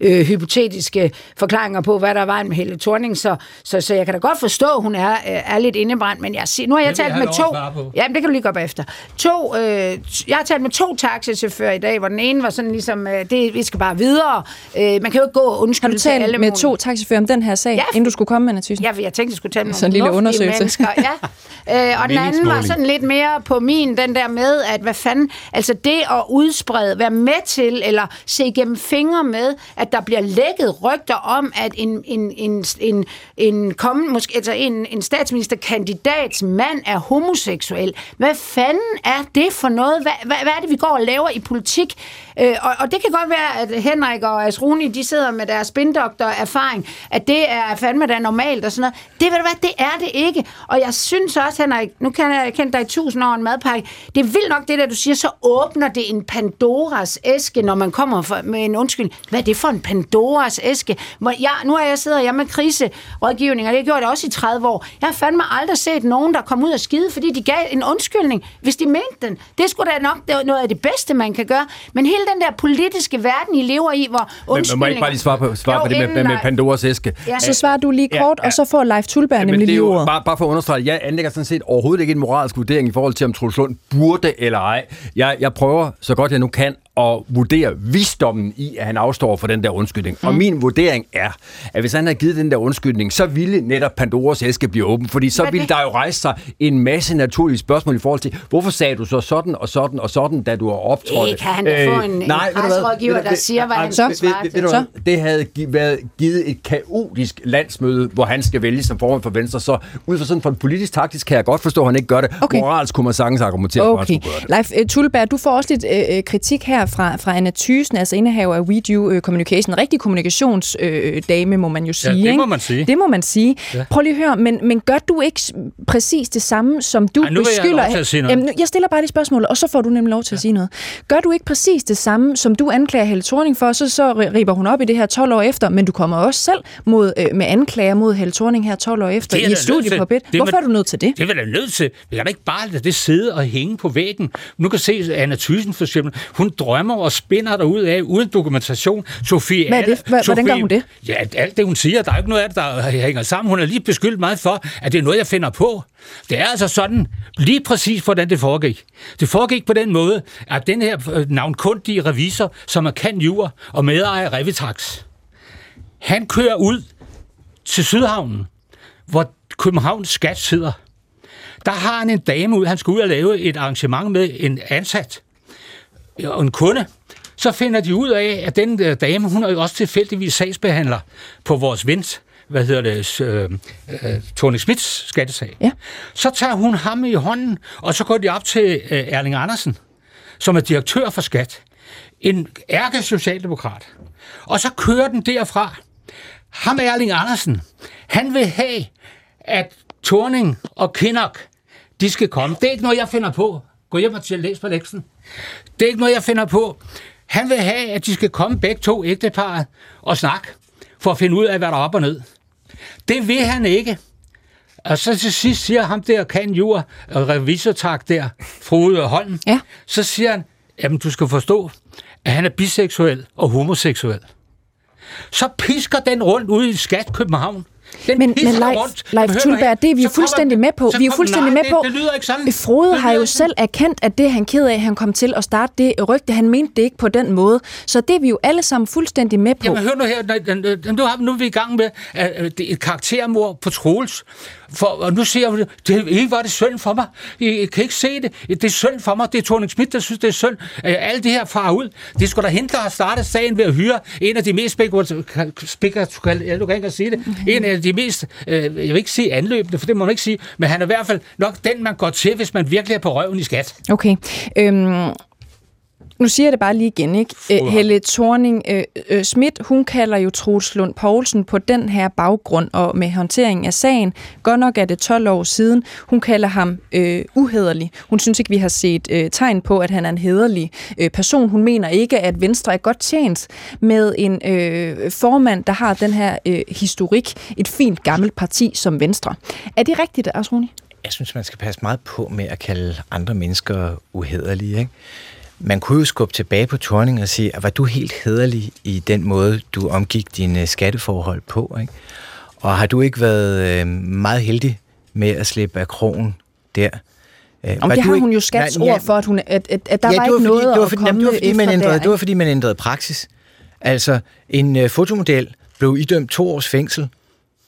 øh, hypotetiske forklaringer på, hvad der var med Helle Thorning. Så, så, så jeg kan da godt forstå, at hun er, øh, er lidt indebrændt, men jeg nu har jeg talt med to... Ja, det kan du lige gå bagefter. To, øh, jeg har talt med to taxichauffører i dag, hvor den ene var sådan ligesom, øh, det, vi skal bare videre. Øh, man kan jo ikke gå og Har undskylde du til alle talt med mulige- to taxichauffører om den her sag, Ja, inden du skulle komme med, Thyssen? Ja, jeg tænkte, jeg skulle tage med Sådan en lille undersøgelse. mennesker. Ja. Øh, og den anden var sådan lidt mere på min, den der med, at hvad fanden, altså det at udsprede, være med til, eller se igennem fingre med, at der bliver lækket rygter om, at en, en, en, en, en, kommende, måske, altså en, en statsministerkandidats mand er homoseksuel. Hvad fanden er det for noget? Hvad, hvad, hvad er det, vi går og laver i politik? Øh, og, og det kan godt være, at Henrik og Asruni, de sidder med deres spindoktor-erfaring, at det er fandme da normalt og sådan noget. Det ved du hvad, det er det ikke. Og jeg synes også, Henrik, nu kan jeg kende dig i tusind år en madpakke, det er vildt nok det der, du siger, så åbner det en Pandoras æske, når man kommer for, med en undskyld. Hvad er det for en Pandoras æske? Hvor jeg, nu er jeg sidder jeg med kriserådgivning, og det har jeg gjort også i 30 år. Jeg har fandme aldrig set nogen, der kom ud og skide, fordi de gav en undskyldning, hvis de mente den. Det skulle da nok det er noget af det bedste, man kan gøre. Men hele den der politiske verden, I lever i, hvor Men undskyldninger... man må ikke bare lige svare på, svare Jo, på det med, med, med. Pandoras æske. Ja. Så svarer du lige Ja, kort, ja. og så får Leif Tulberg Ja, nemlig men det er lige jo ordet. bare, bare for at understrege, jeg anlægger sådan set overhovedet ikke en moralsk vurdering i forhold til, om Troels Lund burde eller ej. Jeg, jeg prøver, så godt jeg nu kan, at vurdere visdommen i, at han afstår for den der undskyldning. Mm. Og min vurdering er, at hvis han havde givet den der undskyldning, så ville netop Pandoras æske blive åben, fordi så Hvad ville det? der jo rejse sig en masse naturlige spørgsmål i forhold til, hvorfor sagde du så sådan og sådan og sådan, da du har optrådt? Det kan han da få en- en hvad? presserådgiver, Ved du der siger, hvad han Så? hvad? Det havde været givet et kaotisk landsmøde, hvor han skal vælge som formand for Venstre. Så ud fra sådan fra en politisk taktisk kan jeg godt forstå, at han ikke gør det. Okay. Moralsk kunne man sagens argumentere for, at Okay. han skulle gøre det. Leif uh, Tulberg, du får også lidt uh, kritik her fra, fra Anna Thysen, altså indehaver af WeDo uh, Communication. Rigtig kommunikationsdame, dame, må man jo sige. det ikke? må man sige. Det må man sige. Ja. Prøv lige at høre, men, men gør du ikke præcis det samme, som du Ej, nu jeg beskylder... til at sige noget. Jamen, jeg stiller bare lige spørgsmålet, og så får du nemlig lov til ja. at sige noget. Gør du ikke præcis det samme, som du anklager Helle Thorning for, så, så riber hun op i det her 12 år efter, men du kommer også selv mod, øh, med anklager mod Helle Thorning her 12 år efter Det er i jeg et studie på BIT. Det Hvorfor er du nødt til det? Det er vel nødt til. Vi kan da ikke bare lade det sidde og hænge på væggen. Nu kan se Anna Thyssen for eksempel. Hun drømmer og spinner derud af uden dokumentation. Sofie Hvad er det? Hva- hvordan gør Sofie- hun det? Ja, alt det hun siger, der er ikke noget af det, der hænger sammen. Hun har lige beskyldt mig for, at det er noget, jeg finder på. Det er altså sådan, lige præcis hvordan det foregik. Det foregik på den måde, at den her øh, navnkundige revisor, som er kan jur og medejer af Revitax, han kører ud til Sydhavnen, hvor Københavns Skat sidder. Der har han en dame ud, han skal ud og lave et arrangement med en ansat og en kunde. Så finder de ud af, at den øh, dame, hun er jo også tilfældigvis sagsbehandler på vores vent, hvad hedder det, øh, øh, Tony Smits skattesag. Ja. Så tager hun ham i hånden, og så går de op til øh, Erling Andersen, som er direktør for Skat. En ærke socialdemokrat. Og så kører den derfra. Ham Erling Andersen, han vil have, at Torning og Kinnock, de skal komme. Det er ikke noget, jeg finder på. Gå hjem og til læs på leksen. Det er ikke noget, jeg finder på. Han vil have, at de skal komme begge to ægteparet og snakke, for at finde ud af, hvad der er op og ned. Det vil han ikke. Og så til sidst siger ham der, kan jur, revisortak der, Frode Holm, Ja. så siger han, jamen du skal forstå, at han er biseksuel og homoseksuel. Så pisker den rundt ude i Skat København. Den Men, men Leif, rundt. Leif mig. det er vi jo fuldstændig med på. Vi er jo fuldstændig nej, med på. Det, det lyder ikke sådan. Frode har jo selv erkendt, at det han ked af, at han kom til at starte det rygte. Han mente det ikke på den måde. Så det er vi jo alle sammen fuldstændig med på. Jamen hør nu her, nu, nu, er vi i gang med at, at et karaktermord på Troels. For, og nu siger jeg, det, ikke var det synd for mig. I, I kan ikke se det. Det er synd for mig. Det er Thorning Schmidt, der synes, det er synd. Øh, Alt det her far ud. Det skulle da hente, der har startet sagen ved at hyre en af de mest spekulative, du kan ikke sige det, en af de mest, øh, jeg vil ikke sige anløbende, for det må man ikke sige, men han er i hvert fald nok den, man går til, hvis man virkelig er på røven i skat. Okay. Øhm, nu siger jeg det bare lige igen, ikke? Fru. Helle Thorning øh, øh, Schmidt, hun kalder jo Troels Lund Poulsen på den her baggrund og med håndtering af sagen. Godt nok er det 12 år siden. Hun kalder ham øh, uhederlig. Hun synes ikke, vi har set øh, tegn på, at han er en hederlig øh, person. Hun mener ikke, at Venstre er godt tjent med en øh, formand, der har den her øh, historik. Et fint gammelt parti som Venstre. Er det rigtigt, Asroni? Jeg synes, man skal passe meget på med at kalde andre mennesker uhederlige, ikke? Man kunne jo skubbe tilbage på Torning og sige, at var du helt hederlig i den måde, du omgik dine skatteforhold på? Ikke? Og har du ikke været øh, meget heldig med at slippe af krogen der? Øh, Om det har hun jo skats ord for, at, hun, at, at, at der ja, var ikke noget det var fordi, at komme det var, fordi, man ændrede, der, det var fordi, man ændrede praksis. Altså, en uh, fotomodel blev idømt to års fængsel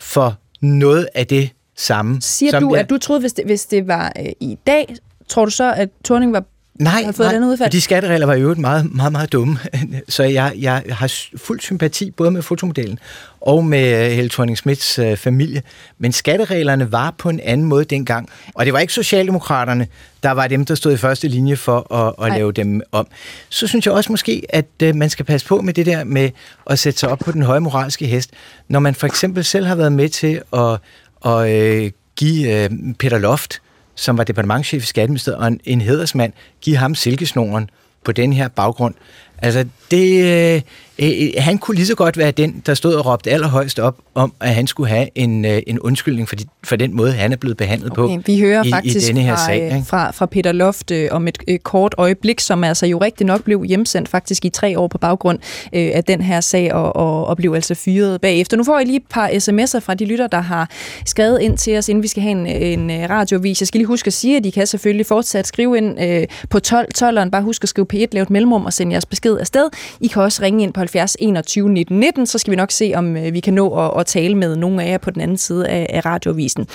for noget af det samme. Siger du, jeg, at du troede, hvis det, hvis det var øh, i dag, tror du så, at Torning var Nej, har fået nej, for de skatteregler var jo meget, meget, meget dumme. Så jeg, jeg har fuld sympati både med fotomodellen og med Helle thorning Smiths øh, familie. Men skattereglerne var på en anden måde dengang. Og det var ikke Socialdemokraterne, der var dem, der stod i første linje for at, at lave dem om. Så synes jeg også måske, at øh, man skal passe på med det der med at sætte sig op på den høje moralske hest. Når man for eksempel selv har været med til at, at øh, give øh, Peter Loft som var departementchef i Skatteministeriet, og en, en hedersmand, give ham silkesnoren på den her baggrund. Altså, det, øh, øh, øh, han kunne lige så godt være den, der stod og råbte allerhøjst op om, at han skulle have en, øh, en undskyldning for, de, for den måde, han er blevet behandlet okay, på Vi hører i, faktisk i denne her fra, sag, ikke? fra, fra Peter Loft øh, om et øh, kort øjeblik, som altså jo rigtig nok blev hjemsendt faktisk i tre år på baggrund øh, af den her sag, og, og, og blev altså fyret bagefter. Nu får jeg lige et par sms'er fra de lytter, der har skrevet ind til os, inden vi skal have en, en øh, radiovis. Jeg skal lige huske at sige, at de kan selvfølgelig fortsat skrive ind øh, på 12 12'eren. Bare husk at skrive P1, lave et mellemrum og sende jeres besked afsted. I kan også ringe ind på 72 21 19 19, så skal vi nok se, om øh, vi kan nå at, at tale med nogle af jer på den anden side af, af radiovisen.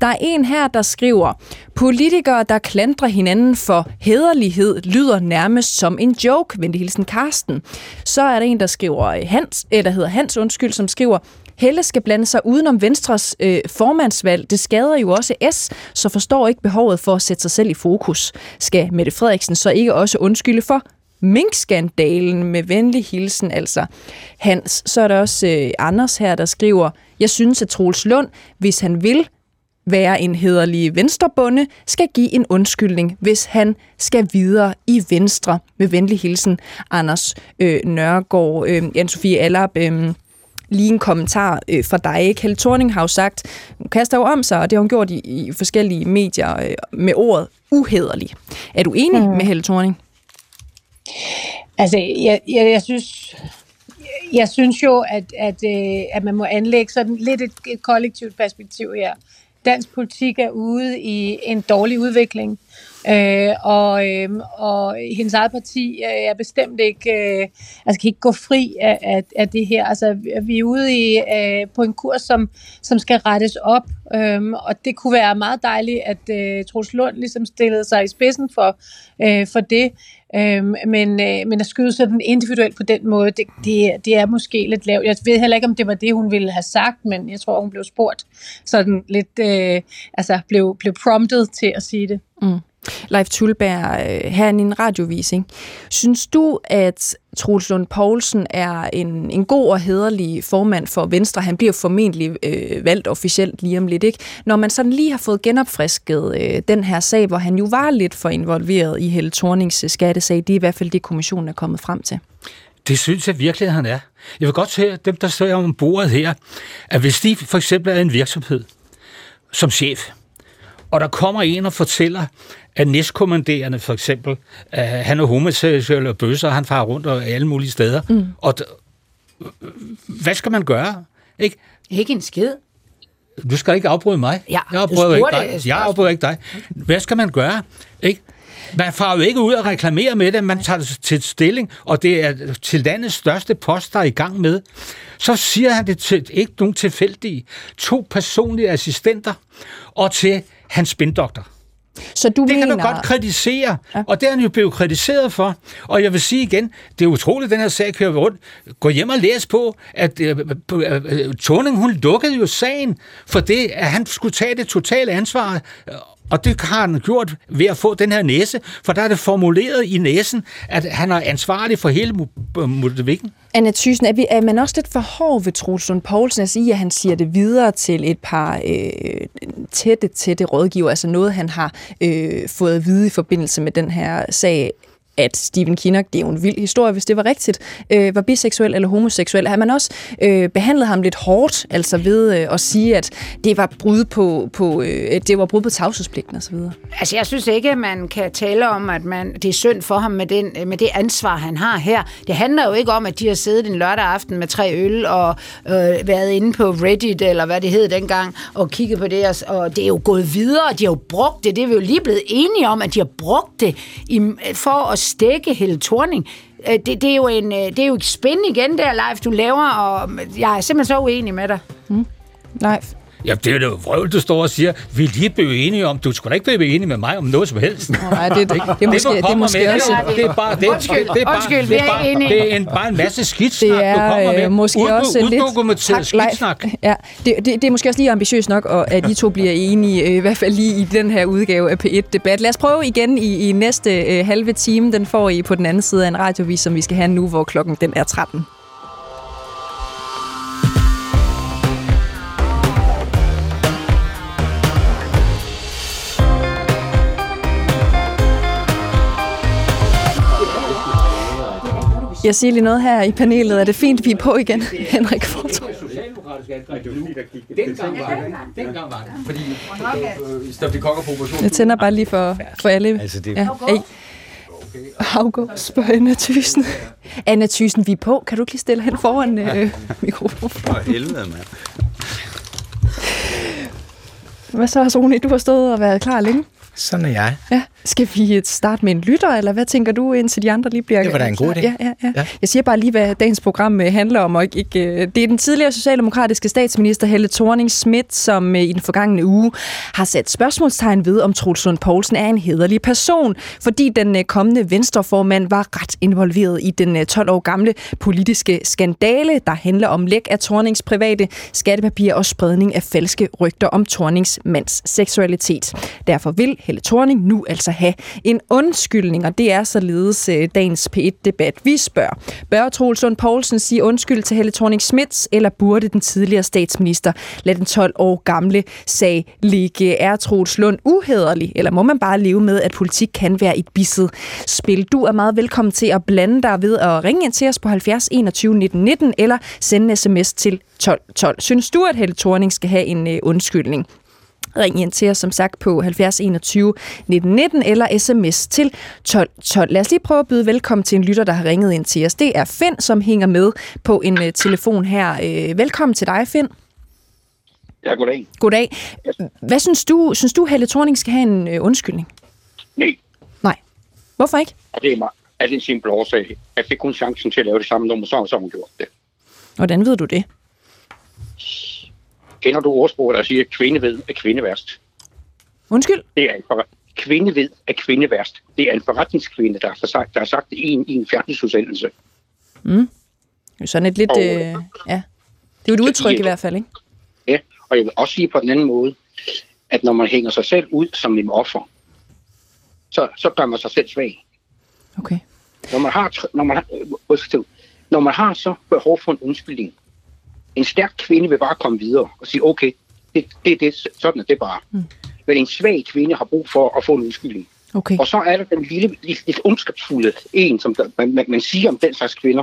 Der er en her, der skriver, politikere, der klandrer hinanden for hederlighed, lyder nærmest som en joke. vendte hilsen Karsten. Så er der en, der skriver øh, Hans, øh, eller hedder Hans, undskyld, som skriver, Helle skal blande sig udenom Venstres øh, formandsvalg. Det skader jo også S, så forstår ikke behovet for at sætte sig selv i fokus. Skal Mette Frederiksen så ikke også undskylde for minkskandalen med venlig hilsen, altså Hans. Så er der også øh, Anders her, der skriver, jeg synes, at Troels Lund, hvis han vil være en hederlig venstrebunde, skal give en undskyldning, hvis han skal videre i Venstre. Med venlig hilsen, Anders øh, Nørgaard, øh, Anne-Sophie Allerb, øh, lige en kommentar øh, fra dig. Helle Thorning har jo sagt, hun kaster jo om sig, og det har hun gjort i, i forskellige medier øh, med ordet uhederlig. Er du enig mm. med Helle Thorning? Altså, jeg, jeg, jeg synes... Jeg synes jo, at, at, øh, at man må anlægge sådan lidt et, et kollektivt perspektiv her. Dansk politik er ude i en dårlig udvikling, øh, og, øh, og hendes eget parti øh, er bestemt ikke, øh, altså kan ikke gå fri af, af, af det her. Altså, vi er ude i, øh, på en kurs, som, som skal rettes op, øh, og det kunne være meget dejligt, at øh, Troels Lund ligesom stillede sig i spidsen for, øh, for det. Øhm, men, øh, men at skyde sådan individuelt på den måde, det, det, det er måske lidt lavt. Jeg ved heller ikke, om det var det, hun ville have sagt, men jeg tror, hun blev spurgt sådan lidt, øh, altså blev, blev prompted til at sige det. Mm. Leif Tulberg, øh, her i en radiovisning. Synes du, at Troels Lund Poulsen er en, en god og hederlig formand for Venstre? Han bliver formentlig øh, valgt officielt lige om lidt, ikke? Når man sådan lige har fået genopfrisket øh, den her sag, hvor han jo var lidt for involveret i Helle Thornings øh, skattesag, det er i hvert fald det, kommissionen er kommet frem til. Det synes jeg virkelig, at han er. Jeg vil godt høre dem, der står om bordet her, at hvis de for eksempel er en virksomhed som chef, og der kommer en og fortæller, at næstkommanderende for eksempel, at han er homoseksuel og bøsser, han farer rundt og alle mulige steder. Mm. Og hvad skal man gøre? Ikke? Ikke en skid. Du skal ikke afbryde mig. Ja, jeg afbryder ikke dig. Det, jeg afbryder ikke dig. Hvad skal man gøre? Ikke? Man får jo ikke ud at reklamere med det, man tager det til stilling, og det er til landets største post, der er i gang med. Så siger han det til ikke nogen tilfældige, to personlige assistenter, og til hans spindoktor. Så du det mener... kan godt kritisere, ja. og det er han jo blevet kritiseret for. Og jeg vil sige igen, det er utroligt, den her sag kører rundt. Gå hjem og læs på, at uh, uh, Torning, hun lukkede jo sagen for det, at han skulle tage det totale ansvar og det har han gjort ved at få den her næse, for der er det formuleret i næsen, at han er ansvarlig for hele motivikken. Anna Thyssen, er, vi, er man også lidt for hård ved Truslund Poulsen at sige, at han siger det videre til et par øh, tætte, tætte rådgiver, altså noget, han har øh, fået at vide i forbindelse med den her sag? At Stephen Kinnock, det er jo en vild historie, hvis det var rigtigt, øh, var biseksuel eller homoseksuel. Har man også øh, behandlet ham lidt hårdt, altså ved øh, at sige, at det var brud på, på øh, det var brud på tavshedspligten osv.? Altså, jeg synes ikke, at man kan tale om, at man, det er synd for ham med, den, med det ansvar, han har her. Det handler jo ikke om, at de har siddet en lørdag aften med tre øl og øh, været inde på Reddit, eller hvad det hed dengang, og kigget på det, og, og det er jo gået videre, og de har jo brugt det. Det er vi jo lige blevet enige om, at de har brugt det i, for at stikke Helle Thorning. Øh, det, det, er jo en, øh, det er jo et spin igen der, live du laver, og jeg er simpelthen så uenig med dig. Mm. Live. Ja, det er jo vrøvl, du står og siger. Vi er lige blevet enige om, du skulle da ikke blive enig med mig om noget som helst. Nej, det, det, det, det, er måske, det er måske med. også... Det er bare, det er, undskyld, det er bare, undskyld, det er bare, er det er en, bare en masse skidssnak, det er, du kommer med. Øh, måske Ud, også lidt... skidssnak. Ja, det, det, det er måske også lige ambitiøst nok, at I to bliver enige, øh, i hvert fald lige i den her udgave af P1-debat. Lad os prøve igen i, i næste øh, halve time. Den får I på den anden side af en radiovis, som vi skal have nu, hvor klokken den er 13. Jeg siger lige noget her i panelet. Er det fint, vi er på igen, Henrik Fortrup? Jeg tænder bare lige for, for alle. Altså det... ja. Hey. Havgå, spørger Anna Thysen. Anna Thysen, vi er på. Kan du ikke lige stille hen foran øh, mikrofonen? For helvede, mand. Hvad så, Rune? Du har stået og været klar længe. Sådan er jeg. Ja. Skal vi starte med en lytter, eller hvad tænker du, indtil de andre lige bliver... Det var da en god idé. Ja, ja, ja. ja. Jeg siger bare lige, hvad dagens program øh, handler om. Og ikke, ikke, øh, det er den tidligere socialdemokratiske statsminister Helle thorning Schmidt, som øh, i den forgangne uge har sat spørgsmålstegn ved, om Troels Lund Poulsen er en hederlig person, fordi den kommende venstreformand var ret involveret i den 12 år gamle politiske skandale, der handler om læk af Thornings private skattepapirer og spredning af falske rygter om Thornings mands seksualitet. Derfor vil Helle Thorning nu altså have en undskyldning, og det er således øh, dagens P1-debat. Vi spørger, bør Troels Lund Poulsen sige undskyld til Helle thorning Schmidt, eller burde den tidligere statsminister lade den 12 år gamle sag ligge? Er Troels Lund uhederlig, eller må man bare leve med, at politik kan være et bisset spil? Du er meget velkommen til at blande dig ved at ringe ind til os på 70 21 19 19, eller sende en sms til 12 12. Synes du, at Helle Thorning skal have en øh, undskyldning? Ring ind til os, som sagt, på 70 21 19 19 eller sms til 12 12. Lad os lige prøve at byde velkommen til en lytter, der har ringet ind til os. Det er Finn, som hænger med på en uh, telefon her. Uh, velkommen til dig, Finn. Ja, goddag. Goddag. Hvad synes du, synes du Helle Thorning skal have en uh, undskyldning? Nej. Nej. Hvorfor ikke? Ja, det er, er det en simpel årsag. Jeg fik kun chancen til at lave det samme nummer, så har hun gjort det. Hvordan ved du det? Kender du ordsproget, der siger, at kvinde ved, at kvinde værst? Undskyld? Det er en for... Kvinde ved, at kvinde værst. Det er en forretningskvinde, der har sagt, der har sagt det i en, i en fjernsudsendelse. Mm. Sådan et lidt... Og, øh, ja. Det er jo et udtryk i hvert fald, ikke? Ja, og jeg vil også sige på den anden måde, at når man hænger sig selv ud som en offer, så, så gør man sig selv svag. Okay. Når man har, når man har, øh, når man har så behov for en undskyldning, en stærk kvinde vil bare komme videre og sige, okay, det, det, det, sådan er det bare. Mm. Men en svag kvinde har brug for at få en undskyldning. Okay. Og så er der den lille, lidt ondskabsfulde en, som der, man, man, man siger om den slags kvinder.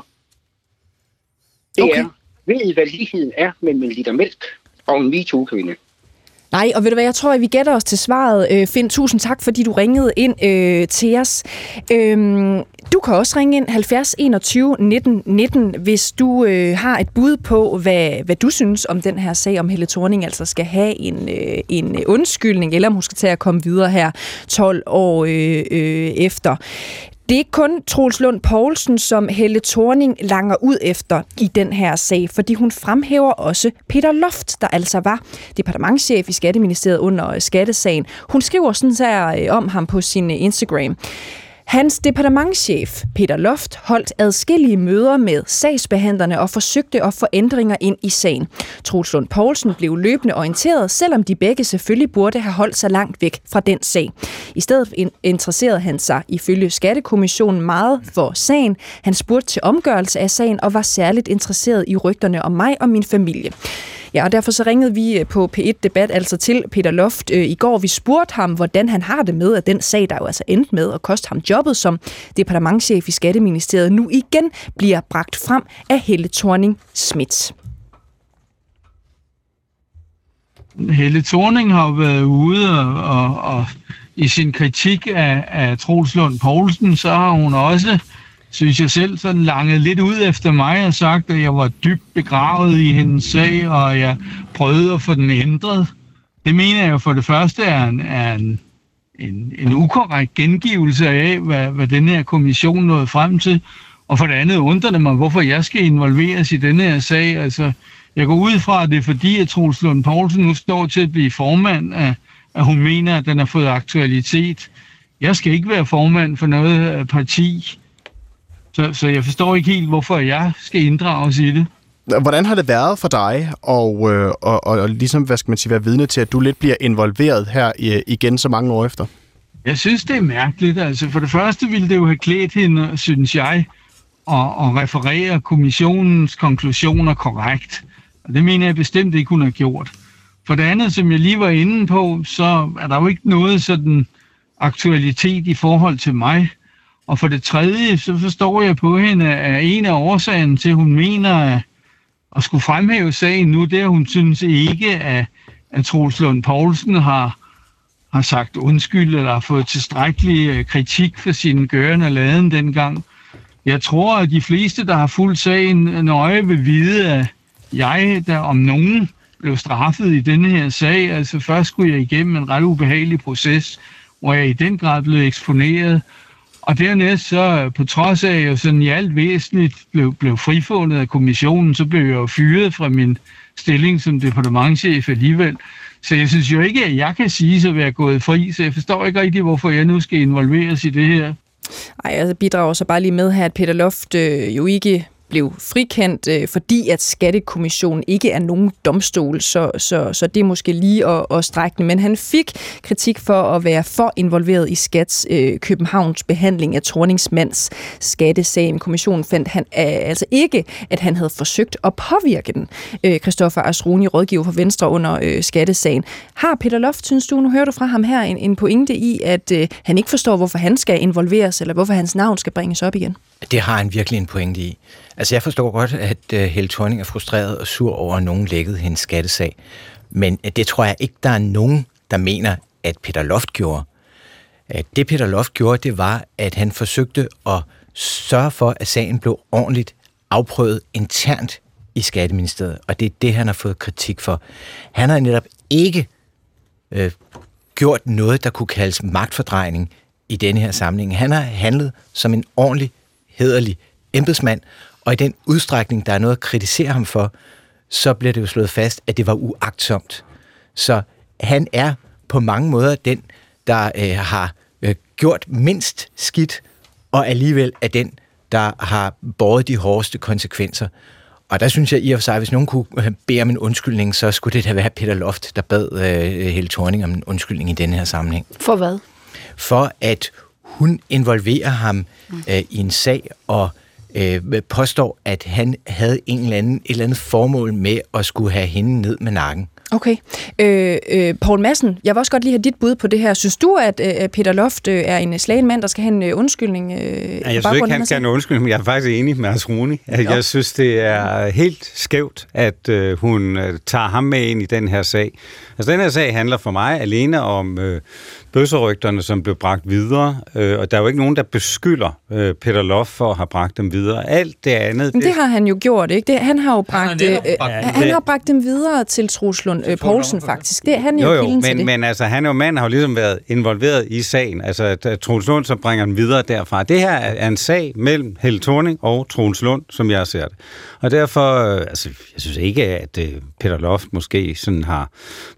Det okay. er, ved I, hvad ligheden er mellem en liter mælk og en MeToo-kvinde? Nej, og ved du hvad, jeg tror, at vi gætter os til svaret. Øh, Finn, tusind tak, fordi du ringede ind øh, til os. Øhm, du kan også ringe ind 70 21 19 19, hvis du øh, har et bud på, hvad, hvad du synes om den her sag, om Helle Thorning altså skal have en, øh, en undskyldning, eller om hun skal tage at komme videre her 12 år øh, øh, efter. Det er ikke kun Troels Lund Poulsen, som Helle Thorning langer ud efter i den her sag, fordi hun fremhæver også Peter Loft, der altså var departementschef i Skatteministeriet under øh, skattesagen. Hun skriver sådan her øh, om ham på sin øh, Instagram. Hans departementschef, Peter Loft, holdt adskillige møder med sagsbehandlerne og forsøgte at få ændringer ind i sagen. Troels Lund Poulsen blev løbende orienteret, selvom de begge selvfølgelig burde have holdt sig langt væk fra den sag. I stedet interesserede han sig ifølge Skattekommissionen meget for sagen. Han spurgte til omgørelse af sagen og var særligt interesseret i rygterne om mig og min familie. Ja, og derfor så ringede vi øh, på P1 Debat altså til Peter Loft øh, i går. Vi spurgte ham, hvordan han har det med, at den sag, der jo altså endte med at koste ham jobbet som departementchef i Skatteministeriet, nu igen bliver bragt frem af Helle Thorning Schmidt. Helle Thorning har været ude og, og, og i sin kritik af, af Troels Lund Poulsen, så har hun også synes jeg selv, sådan langet lidt ud efter mig og sagt, at jeg var dybt begravet i hendes sag, og jeg prøvede at få den ændret. Det mener jeg for det første er en, er en, en, en ukorrekt gengivelse af, hvad, hvad den her kommission nåede frem til. Og for det andet undrer det mig, hvorfor jeg skal involveres i denne her sag. Altså, jeg går ud fra, at det er fordi, at Troels Lund Poulsen nu står til at blive formand, at, at hun mener, at den har fået aktualitet. Jeg skal ikke være formand for noget øh, parti. Så, så jeg forstår ikke helt, hvorfor jeg skal inddrages i det. Hvordan har det været for dig og, øh, og, og, og ligesom, hvad skal man sige, være vidne til, at du lidt bliver involveret her i, igen så mange år efter? Jeg synes, det er mærkeligt. Altså, for det første ville det jo have klædt hende, synes jeg, at, at referere kommissionens konklusioner korrekt. Og det mener jeg bestemt ikke, hun har gjort. For det andet, som jeg lige var inde på, så er der jo ikke noget sådan aktualitet i forhold til mig. Og for det tredje, så forstår jeg på hende, at en af årsagen til, at hun mener at, skulle fremhæve sagen nu, det er, at hun synes ikke, at, at Troels Lund Poulsen har, har sagt undskyld, eller har fået tilstrækkelig øh, kritik for sin gøren og laden dengang. Jeg tror, at de fleste, der har fulgt sagen nøje, vil vide, at jeg, der om nogen blev straffet i denne her sag, altså først skulle jeg igennem en ret ubehagelig proces, hvor jeg i den grad blev eksponeret, og dernæst så, på trods af, at jeg sådan i alt væsentligt blev, blev frifundet af kommissionen, så blev jeg jo fyret fra min stilling som departementchef alligevel. Så jeg synes jo ikke, at jeg kan sige at være gået fri, så jeg forstår ikke rigtig, hvorfor jeg nu skal involveres i det her. Ej, jeg bidrager så bare lige med her, at Peter Loft øh, jo ikke blev frikendt, øh, fordi at skattekommissionen ikke er nogen domstol, så, så, så det er måske lige at, at strække Men han fik kritik for at være for involveret i Skats øh, Københavns behandling af Torningsmands skattesag. Kommissionen fandt han øh, altså ikke, at han havde forsøgt at påvirke den. Øh, Christoffer Asruni, rådgiver for Venstre under øh, skattesagen. Har Peter Loft, synes du, nu hører du fra ham her, en, en pointe i, at øh, han ikke forstår, hvorfor han skal involveres, eller hvorfor hans navn skal bringes op igen? Det har han virkelig en pointe i. Altså, jeg forstår godt, at uh, Helle Thorning er frustreret og sur over, at nogen lækkede hendes skattesag. Men uh, det tror jeg ikke, der er nogen, der mener, at Peter Loft gjorde. Uh, det Peter Loft gjorde, det var, at han forsøgte at sørge for, at sagen blev ordentligt afprøvet internt i Skatteministeriet. Og det er det, han har fået kritik for. Han har netop ikke uh, gjort noget, der kunne kaldes magtfordrejning i denne her samling. Han har handlet som en ordentlig, hederlig embedsmand, og i den udstrækning, der er noget at kritisere ham for, så bliver det jo slået fast, at det var uagtsomt. Så han er på mange måder den, der øh, har øh, gjort mindst skidt, og alligevel er den, der har båret de hårdeste konsekvenser. Og der synes jeg i og for sig, at hvis nogen kunne øh, bede om en undskyldning, så skulle det da være Peter Loft, der bad øh, Helle Thorning om en undskyldning i denne her sammenhæng. For hvad? For at hun involverer ham øh, i en sag og øh, påstår, at han havde en eller anden, et eller andet formål med at skulle have hende ned med nakken. Okay. Øh, øh, Poul Madsen, jeg vil også godt lige have dit bud på det her. Synes du, at øh, Peter Loft øh, er en slagen mand, der skal have en øh, undskyldning? Øh, ja, jeg synes ikke, han skal have en undskyldning, men jeg er faktisk enig med Asruni. Jeg, jeg synes, det er helt skævt, at øh, hun øh, tager ham med ind i den her sag. Altså, den her sag handler for mig alene om øh, bøsserygterne, som blev bragt videre, øh, og der er jo ikke nogen, der beskylder øh, Peter Loff for at have bragt dem videre. Alt det andet... Men det, det har han jo gjort, ikke? Det, han har jo bragt, han, øh, han har bragt dem videre til Troels Lund øh, Poulsen faktisk. Det, han er jo, jo, jo kilden til men, det. men altså, han er jo mand, har jo ligesom været involveret i sagen. Altså, Troels Lund så bringer den videre derfra. Det her er en sag mellem Helle Thorning og Troels Lund, som jeg ser det. Og derfor, øh, altså, jeg synes ikke, at øh, Peter Loft måske sådan har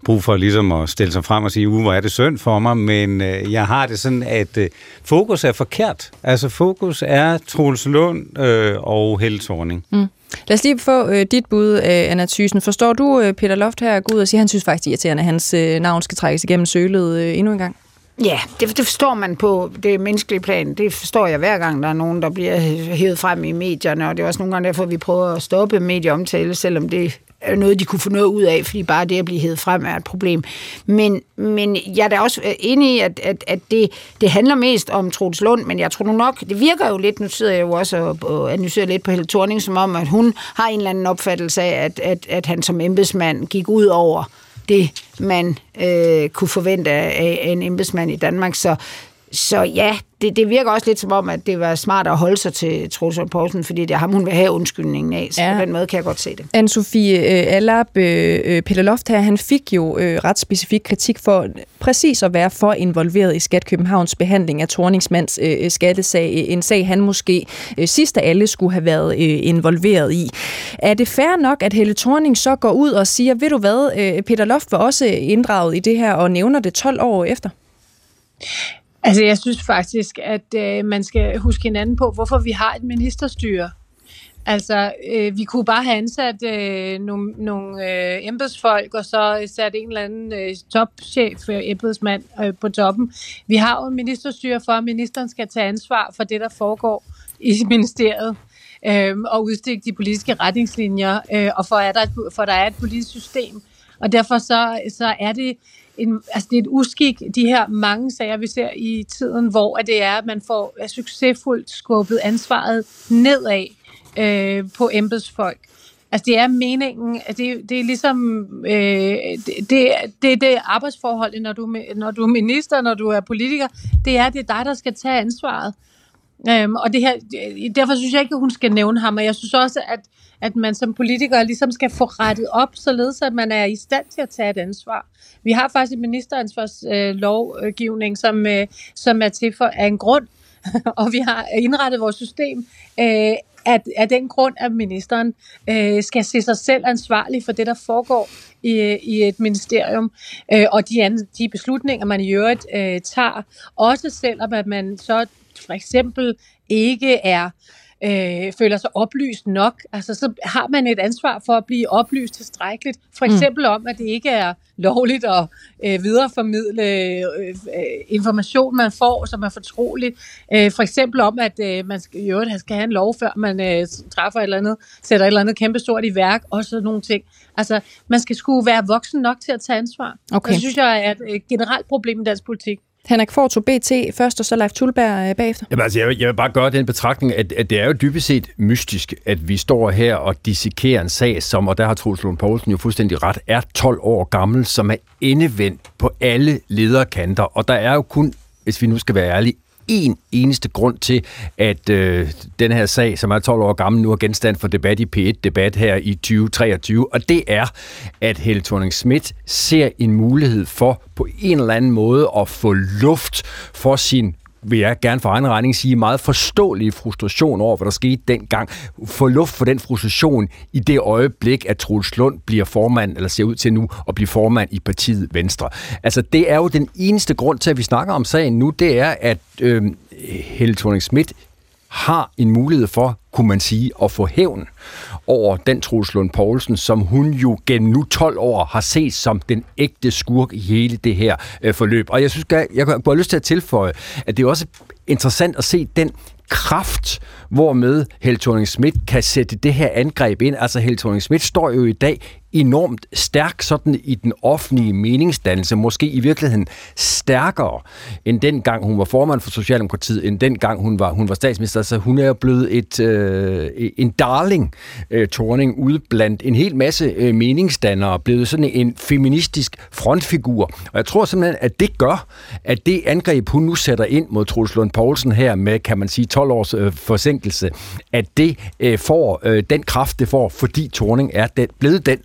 brug for ligesom at stille sig frem og sige, uh, hvor er det synd for mig, men øh, jeg har det sådan, at øh, fokus er forkert. Altså, fokus er Troels Lund øh, og Helle Thorning. Mm. Lad os lige få øh, dit bud, øh, Anna Thysen. Forstår du øh, Peter Loft her gå ud og siger, at han synes faktisk det er irriterende, at hans øh, navn skal trækkes igennem sølet øh, endnu en gang? Ja, det, det forstår man på det menneskelige plan. Det forstår jeg hver gang, der er nogen, der bliver hævet frem i medierne, og det er også nogle gange derfor, vi prøver at stoppe medieomtale, selvom det noget, de kunne få noget ud af, fordi bare det at blive hævet frem er et problem. Men, men jeg er da også øh, enig i, at, at, at det, det handler mest om Troels Lund, men jeg tror nu nok, det virker jo lidt, nu sidder jeg jo også og, og analyserer lidt på Helle Thorning, som om, at hun har en eller anden opfattelse af, at, at, at han som embedsmand gik ud over det, man øh, kunne forvente af, af en embedsmand i Danmark. Så, så ja, det, det virker også lidt som om, at det var smart at holde sig til Troels Lund Poulsen, fordi det er ham, hun vil have undskyldningen af. Så ja. på den måde kan jeg godt se det. Anne-Sophie øh, Allap, øh, Peter Loft her, han fik jo øh, ret specifik kritik for præcis at være for involveret i Skat Københavns behandling af Torningsmands øh, skattesag. En sag, han måske øh, sidst af alle skulle have været øh, involveret i. Er det fair nok, at Helle Thorning så går ud og siger, ved du hvad, øh, Peter Loft var også inddraget i det her og nævner det 12 år efter? Altså, jeg synes faktisk, at øh, man skal huske hinanden på, hvorfor vi har et ministerstyre. Altså, øh, vi kunne bare have ansat øh, nogle, nogle øh, embedsfolk, og så øh, sat en eller anden øh, topchef, øh, embedsmand øh, på toppen. Vi har jo et ministerstyre for, at ministeren skal tage ansvar for det, der foregår i ministeriet, øh, og udstikke de politiske retningslinjer, øh, og for, at der, for der er et politisk system. Og derfor så, så er det en, altså det er et uskik, de her mange sager, vi ser i tiden, hvor det er, at man får succesfuldt skubbet ansvaret nedad øh, på embedsfolk. Altså det er meningen, at det, det er ligesom, øh, det, det, det, det arbejdsforholdet, når du, når du er minister, når du er politiker, det er, det er dig, der skal tage ansvaret. Øhm, og det her, derfor synes jeg ikke, at hun skal nævne ham, og jeg synes også, at, at man som politiker ligesom skal få rettet op, således at man er i stand til at tage et ansvar. Vi har faktisk en ministeransvarslovgivning, øh, som, øh, som er til for af en grund, og vi har indrettet vores system øh, at af den grund, at ministeren øh, skal se sig selv ansvarlig for det, der foregår i, i et ministerium, øh, og de, andre, de beslutninger, man i øvrigt øh, tager, også selvom at man så for eksempel ikke er øh, føler sig oplyst nok, altså så har man et ansvar for at blive oplyst tilstrækkeligt. For mm. eksempel mm. om, at det ikke er lovligt at øh, videreformidle øh, øh, information, man får, som er fortroligt. Øh, for eksempel om, at øh, man skal, øvrigt skal have en lov, før man øh, træffer et eller andet, sætter et eller andet kæmpestort i værk, og sådan nogle ting. Altså, man skal skulle være voksen nok til at tage ansvar. Okay. Det synes jeg er et generelt problem i dansk politik. Henrik Forto, BT først, og så Leif Tulberg øh, bagefter. Jamen, altså, jeg, vil, jeg vil bare gøre den betragtning, at, at det er jo dybest set mystisk, at vi står her og dissekerer en sag, som, og der har Troels Lund Poulsen jo fuldstændig ret, er 12 år gammel, som er endevendt på alle lederkanter. Og der er jo kun, hvis vi nu skal være ærlige, en eneste grund til, at øh, den her sag, som er 12 år gammel, nu er genstand for debat i P1-debat her i 2023, og det er, at Helle thorning Schmidt ser en mulighed for på en eller anden måde at få luft for sin vil jeg gerne for egen regning sige, meget forståelig frustration over, hvad der skete dengang. Få luft for den frustration i det øjeblik, at Troels Lund bliver formand, eller ser ud til nu at blive formand i partiet Venstre. Altså, det er jo den eneste grund til, at vi snakker om sagen nu, det er, at øh, Helle thorning Schmidt har en mulighed for, kunne man sige, at få hævn over den Troels Lund Poulsen, som hun jo gennem nu 12 år har set som den ægte skurk i hele det her øh, forløb. Og jeg synes, jeg, jeg jeg har lyst til at tilføje, at det er også interessant at se den kraft, hvormed Helle thorning Schmidt kan sætte det her angreb ind. Altså Heltoning thorning Schmidt står jo i dag enormt stærk sådan i den offentlige meningsdannelse, måske i virkeligheden stærkere end den gang hun var formand for Socialdemokratiet, end den gang hun var, hun var statsminister. Så hun er blevet et, øh, en darling, øh, Torning, ude blandt en hel masse øh, meningsdannere, blevet sådan en feministisk frontfigur. Og jeg tror simpelthen, at det gør, at det angreb, hun nu sætter ind mod Troels Lund Poulsen her med, kan man sige, 12 års øh, forsinkelse, at det øh, får øh, den kraft, det får, fordi Torning er den, blevet den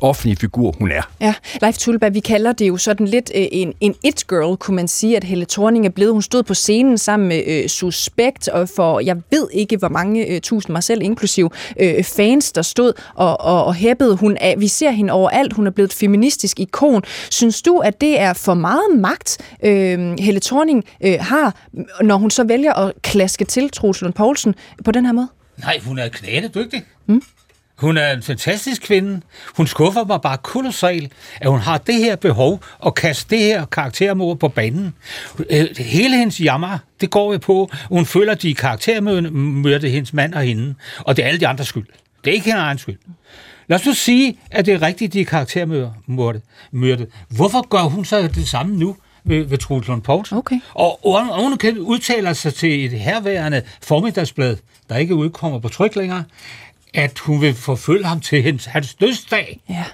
offentlige figur, hun er. Ja, Leif Tulba, vi kalder det jo sådan lidt øh, en, en it-girl, kunne man sige, at Helle Thorning er blevet. Hun stod på scenen sammen med øh, Suspekt, og for jeg ved ikke, hvor mange øh, tusind, mig selv inklusiv, øh, fans, der stod og, og, og hæppede. Hun er, vi ser hende overalt. Hun er blevet et feministisk ikon. Synes du, at det er for meget magt, øh, Helle Thorning øh, har, når hun så vælger at klaske til Troels Lund Poulsen på den her måde? Nej, hun er knæende dygtig. Mm. Hun er en fantastisk kvinde. Hun skuffer mig bare kolossalt, at hun har det her behov at kaste det her karaktermord på banen. Øh, hele hendes jammer, det går jo på, hun føler, at de karaktermødte hendes mand og hende, og det er alle de andres skyld. Det er ikke hendes egen skyld. Lad os nu sige, at det er rigtigt, de er karaktermødte. Hvorfor gør hun så det samme nu? ved, ved Troels Lund Poulsen. Okay. Og oven kan udtaler sig til et herværende formiddagsblad, der ikke udkommer på tryk længere, at hun vil forfølge ham til hans, hans dødsdag. Ja.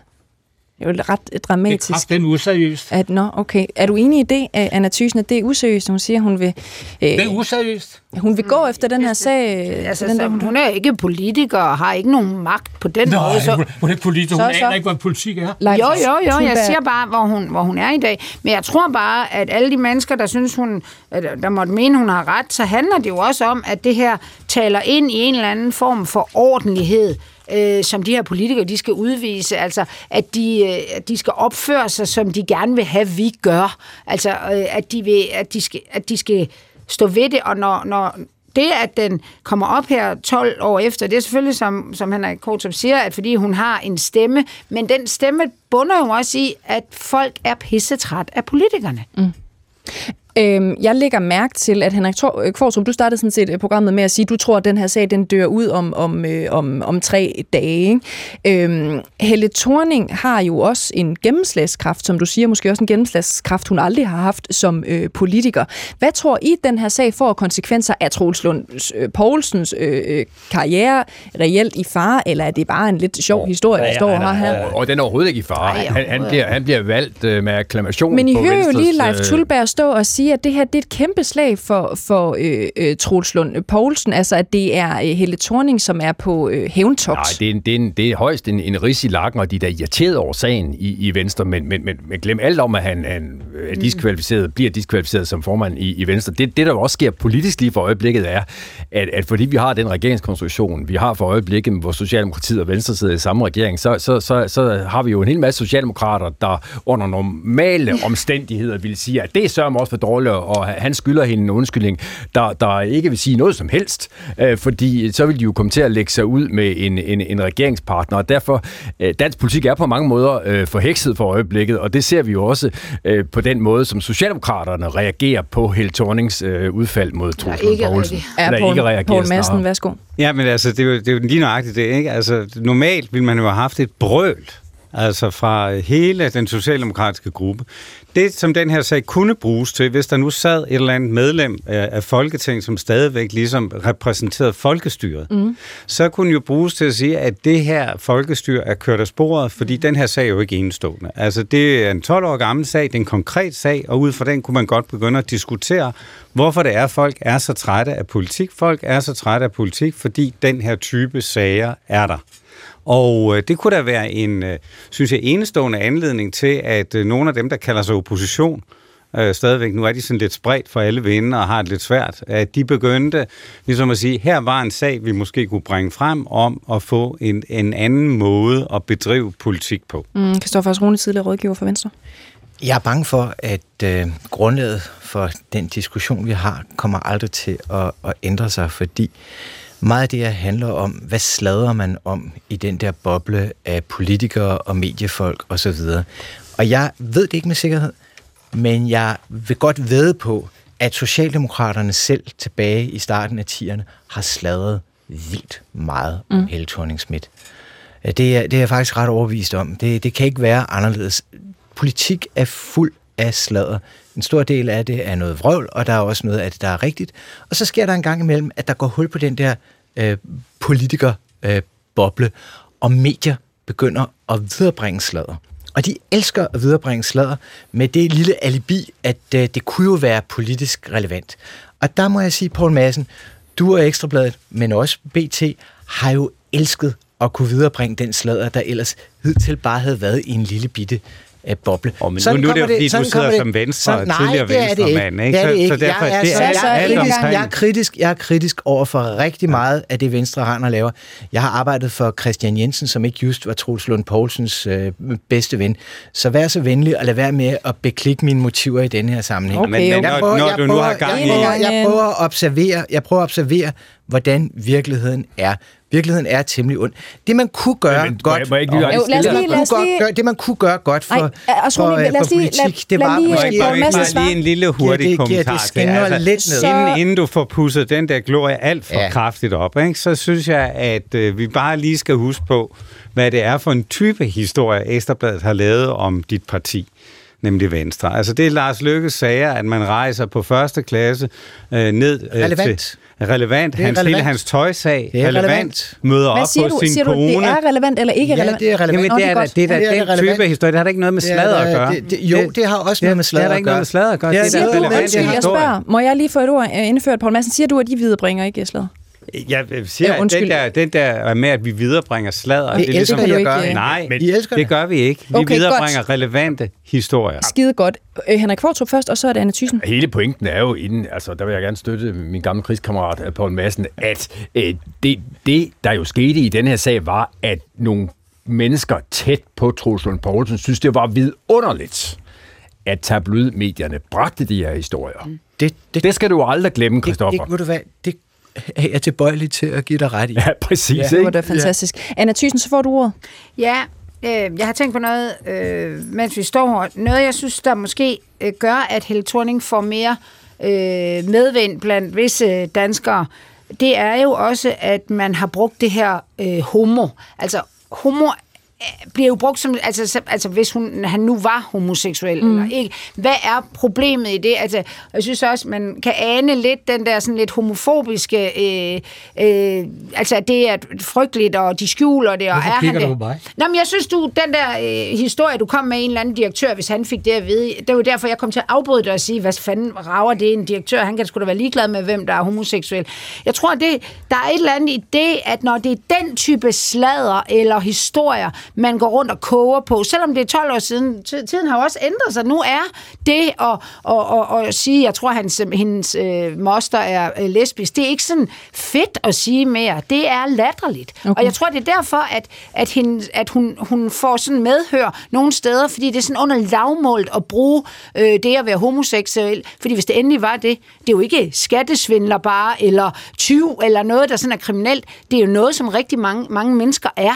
Det er jo ret dramatisk. Det er useriøst. At, nå, okay. Er du enig i det, Anna Thyssen, at det er useriøst? Hun siger, hun vil... Øh, det er useriøst. Hun vil gå efter den her sag. Altså, den der, hun er ikke politiker og har ikke nogen magt på den Nå, måde. Så, hun er ikke politiker. Hun så, aner ikke, hvad politik er. Jo, jo, jo. Jeg siger bare, hvor hun, hvor hun er i dag. Men jeg tror bare, at alle de mennesker, der synes, hun, der måtte mene, hun har ret, så handler det jo også om, at det her taler ind i en eller anden form for ordentlighed øh, som de her politikere de skal udvise, altså at de, øh, at de skal opføre sig, som de gerne vil have, vi gør. Altså øh, at, de vil, at, de skal, at de skal stå ved det, og når, når det, at den kommer op her 12 år efter, det er selvfølgelig, som, som Henrik Kortrup siger, at fordi hun har en stemme, men den stemme bunder jo også i, at folk er pissetræt af politikerne. Mm. Øhm, jeg lægger mærke til, at Henrik øh, Kvartrup, du startede sådan set øh, programmet med at sige, at du tror, at den her sag den dør ud om, om, øh, om, om tre dage. Ikke? Øhm, Helle Thorning har jo også en gennemslagskraft, som du siger, måske også en gennemslagskraft, hun aldrig har haft som øh, politiker. Hvad tror I, den her sag får konsekvenser af Troels Lund øh, Poulsens øh, øh, karriere reelt i fare, eller er det bare en lidt sjov historie, der står her? her? Og den er overhovedet ikke i fare. Ej, han, han, bliver, han bliver valgt øh, med akklamation Men I på hører jo lige Leif Tulberg stå og sige, at det her det er et kæmpe slag for, for øh, øh, Troels Lund Poulsen, altså at det er øh, Helle Thorning, som er på øh, hævntogt. Nej, det er, en, det, er en, det er højst en, en ris i lakken, og de er da irriteret over sagen i, i Venstre, men, men, men, men glem alt om, at han, han er diskvalificeret, mm. bliver diskvalificeret som formand i, i Venstre. Det, det, der også sker politisk lige for øjeblikket, er, at, at fordi vi har den regeringskonstruktion, vi har for øjeblikket, hvor Socialdemokratiet og Venstre sidder i samme regering, så, så, så, så har vi jo en hel masse socialdemokrater, der under normale omstændigheder vil sige, at det er sørme også for dårligt, og han skylder hende en undskyldning, der, der ikke vil sige noget som helst, øh, fordi så vil de jo komme til at lægge sig ud med en, en, en regeringspartner, og derfor, øh, dansk politik er på mange måder øh, forhekset for øjeblikket, og det ser vi jo også øh, på den måde, som Socialdemokraterne reagerer på Helle Thornings øh, udfald mod Troels Poulsen. Ja, Poul, ikke reagerer Poul Madsen, værsgo. Ja, men altså, det er jo, det er jo lige nøjagtigt det, ikke? Altså, normalt ville man jo have haft et brøl altså fra hele den socialdemokratiske gruppe. Det, som den her sag kunne bruges til, hvis der nu sad et eller andet medlem af Folketinget, som stadigvæk ligesom repræsenterede folkestyret, mm. så kunne jo bruges til at sige, at det her folkestyre er kørt af sporet, fordi den her sag er jo ikke enestående. Altså, det er en 12 år gammel sag, det er en konkret sag, og ud fra den kunne man godt begynde at diskutere, hvorfor det er, at folk er så trætte af politik. Folk er så trætte af politik, fordi den her type sager er der. Og øh, det kunne da være en, øh, synes jeg, enestående anledning til, at øh, nogle af dem, der kalder sig opposition, øh, stadigvæk, nu er de sådan lidt spredt for alle vinde og har det lidt svært, at de begyndte ligesom at sige, her var en sag, vi måske kunne bringe frem om at få en, en anden måde at bedrive politik på. Mm, Kristoffer Rune, tidligere rådgiver for Venstre. Jeg er bange for, at øh, grundlaget for den diskussion, vi har, kommer aldrig til at, at ændre sig, fordi meget af det her handler om, hvad slader man om i den der boble af politikere og mediefolk osv. Og jeg ved det ikke med sikkerhed, men jeg vil godt ved på, at Socialdemokraterne selv tilbage i starten af 10'erne har sladret vildt meget om mm. Helle thorning. Det er, det er jeg faktisk ret overbevist om. Det, det kan ikke være anderledes. Politik er fuld af sladder. En stor del af det er noget vrøvl, og der er også noget af det, der er rigtigt. Og så sker der en gang imellem, at der går hul på den der øh, politikerboble, øh, og medier begynder at viderebringe sladder. Og de elsker at viderebringe sladder med det lille alibi, at øh, det kunne jo være politisk relevant. Og der må jeg sige, Poul Madsen, du og Ekstrabladet, men også BT, har jo elsket at kunne viderebringe den sladder, der ellers hidtil bare havde været i en lille bitte øh, boble. Oh, men sådan nu, nu er det jo, fordi du sidder som venstre, sådan, nej, tidligere det er det ikke. venstremand, ikke? Det er det ikke. Så, så derfor, jeg, er, det er, jeg, er, alt kritisk, jeg, er kritisk, jeg er kritisk over for rigtig meget af det, Venstre render laver. Jeg har arbejdet for Christian Jensen, som ikke just var Troels Lund Poulsens øh, bedste ven. Så vær så venlig og lad være med at beklikke mine motiver i denne her sammenhæng. Okay, men, men jeg når, prøver, når jeg du nu har gang jeg, i... prøver, jeg prøver at observere, jeg prøver at observere, hvordan virkeligheden er. Virkeligheden er temmelig ond. Det man kunne gøre Men- men- godt, må jeg- må jeg ikke lige- Jo, lad os det, man lige- lad kunne lige- gøre, det man kunne gøre godt for, Ej, altså, for, øh, lad os for lige- politik, lad- det var lad lige, måske øh, ikke bare lige en lille hurtig giver det- giver det kommentar til? skinner lidt ned. inden, inden du får pusset den der glorie alt for Ja. ja. kraftigt op, ikke, så synes jeg, at øh, vi bare lige skal huske på, hvad det er for en type historie, Ekstrabladet har lavet om dit parti nemlig Venstre. Altså det er Lars Lykkes sager, at man rejser på første klasse øh, ned øh, Relevant. til relevant. Det er hans, relevant. Hele hans tøjsag, Det er relevant. relevant. Møder op du? sin Siger du, kone. det er relevant eller ikke Ja, relevant? det er relevant. Jamen, det er, det er da Ja, det er den relevant. type historie. Det har da ikke noget med Det er sladder at gøre. det- det- jo, det har også noget med det, sladder Det har da at ikke noget gøre. med sladder at gøre. Det er Det er Siger noget du, med- relevant undskyld, jeg historie. spørger. Må jeg lige få et ord øh, indført, Poul Madsen? Siger du, at de viderebringer ikke slaget? Jeg siger, Ja, at undskyld. den der, den der med, at vi viderebringer sladder, Det elsker du jeg ikke, gør. øh, Nej, Men I elsker det det. gør vi ikke. Vi Okay, viderebringer godt. relevante historier. Skide godt. Øh, Henrik Fortrup først, og så er det Anne Thyssen. Hele pointen er jo inden, altså der vil jeg gerne støtte min gamle krigskammerat øh, Poul Madsen, at øh, det, det, der jo skete i den her sag, var, at nogle mennesker tæt på Troels Lund Poulsen synes, det var vidunderligt, at tabloidmedierne bragte de her historier. Mm. Det, det, Det skal du aldrig glemme, det, Christoffer. det, ved du hvad, det er jeg tilbøjelig til at give dig ret i. Ja, præcis. Ja. Ja. Det var da fantastisk. Anna Thyssen, så får du ordet. Ja, øh, jeg har tænkt på noget, øh, mens vi står her. Noget, jeg synes, der måske øh, gør, at Helle Thorning får mere øh, medvind blandt visse danskere, det er jo også, at man har brugt det her øh, homo. Altså, homo øh, bliver jo brugt som, altså, så- altså hvis hun, han nu var homoseksuel mm. eller ikke. Hvad er problemet i det? Altså, jeg synes også, man kan ane lidt den der sådan lidt homofobiske, øh, øh, altså at det er frygteligt, og de skjuler det, og Hvorfor er han det? du mig? Nå, men jeg synes, du, den der øh, historie, du kom med en eller anden direktør, hvis han fik det at vide, det var derfor, jeg kom til at afbryde dig og sige, hvad fanden rager det en direktør? Han kan sgu da være ligeglad med, hvem der er homoseksuel. Jeg tror, det, der er et eller andet i det, at når det er den type sladder eller historier, man går rundt og koger på, selvom det er 12 år siden, ti- tiden har også ændret sig. Nu er det at, at, at, at sige, jeg tror, hans, hendes øh, moster er øh, lesbisk, det er ikke sådan fedt at sige mere. Det er latterligt. Okay. Og jeg tror, det er derfor, at, at, hende, at hun, hun får sådan medhør nogle steder, fordi det er sådan under lavmålt at bruge øh, det at være homoseksuel. Fordi hvis det endelig var det, det er jo ikke skattesvindler bare, eller tyv, eller noget, der sådan er kriminelt. Det er jo noget, som rigtig mange, mange mennesker er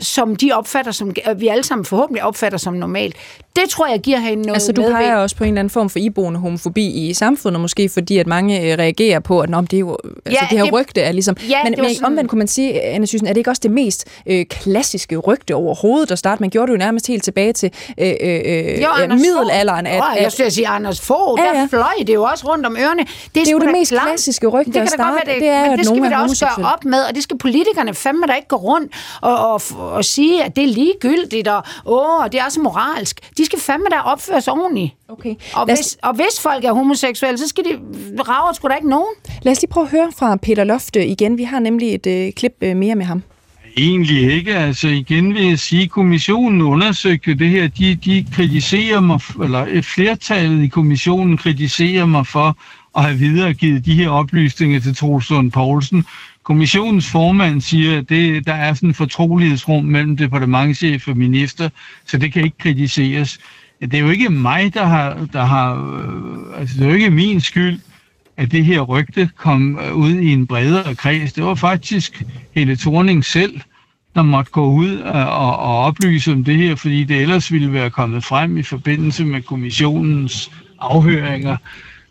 som de opfatter, som vi alle sammen forhåbentlig opfatter som normalt. Det tror jeg giver hende noget Altså, du medvind. peger også på en eller anden form for iboende homofobi i samfundet, måske fordi, at mange øh, reagerer på, at Nå, det er jo, altså, Ja, det her det- rygte er ligesom... Ja, men det men sådan- omvendt kunne man sige, Anna Thyssen, er det ikke også det mest øh, klassiske rygte overhovedet at starte? Man gjorde det jo nærmest helt tilbage til øh, øh, øh, Jo, Anders middelalderen. Fogh. Åh, jeg skulle sige Anders Fogh, Ja, ja, der fløj det jo også rundt om ørerne. Det er jo sgu det da mest langt. klassiske rygte det kan at starte, det, det er, men at det skal vi er da også gøre op med, og det skal politikerne fandme da ikke gå rundt og, og, og sige, at det er ligegyldigt, og åh, det er så moralsk. De skal fandme da opføre sig ordentligt. Okay. Og os- hvis, og hvis folk er homoseksuelle, så skal de rager sgu da ikke nogen. Lad os lige prøve at høre fra Peter Lofte igen. Vi har nemlig et øh, klip øh, mere med ham. Egentlig ikke. Altså igen vil jeg sige, at kommissionen undersøgte det her. De, de kritiserer mig, eller et flertallet i kommissionen kritiserer mig for at have videregivet de her oplysninger til Troels Lund Poulsen. Kommissionens formand siger, at det, der er sådan en fortrolighedsrum mellem departementchef og minister, så det kan ikke kritiseres. Det er jo ikke mig, der har, der har øh, altså det er jo ikke min skyld, at det her rygte kom øh, ud i en bredere kreds. Det var faktisk hele Thorning selv, der måtte gå ud og, og, og oplyse om det her, fordi det ellers ville være kommet frem i forbindelse med kommissionens afhøringer.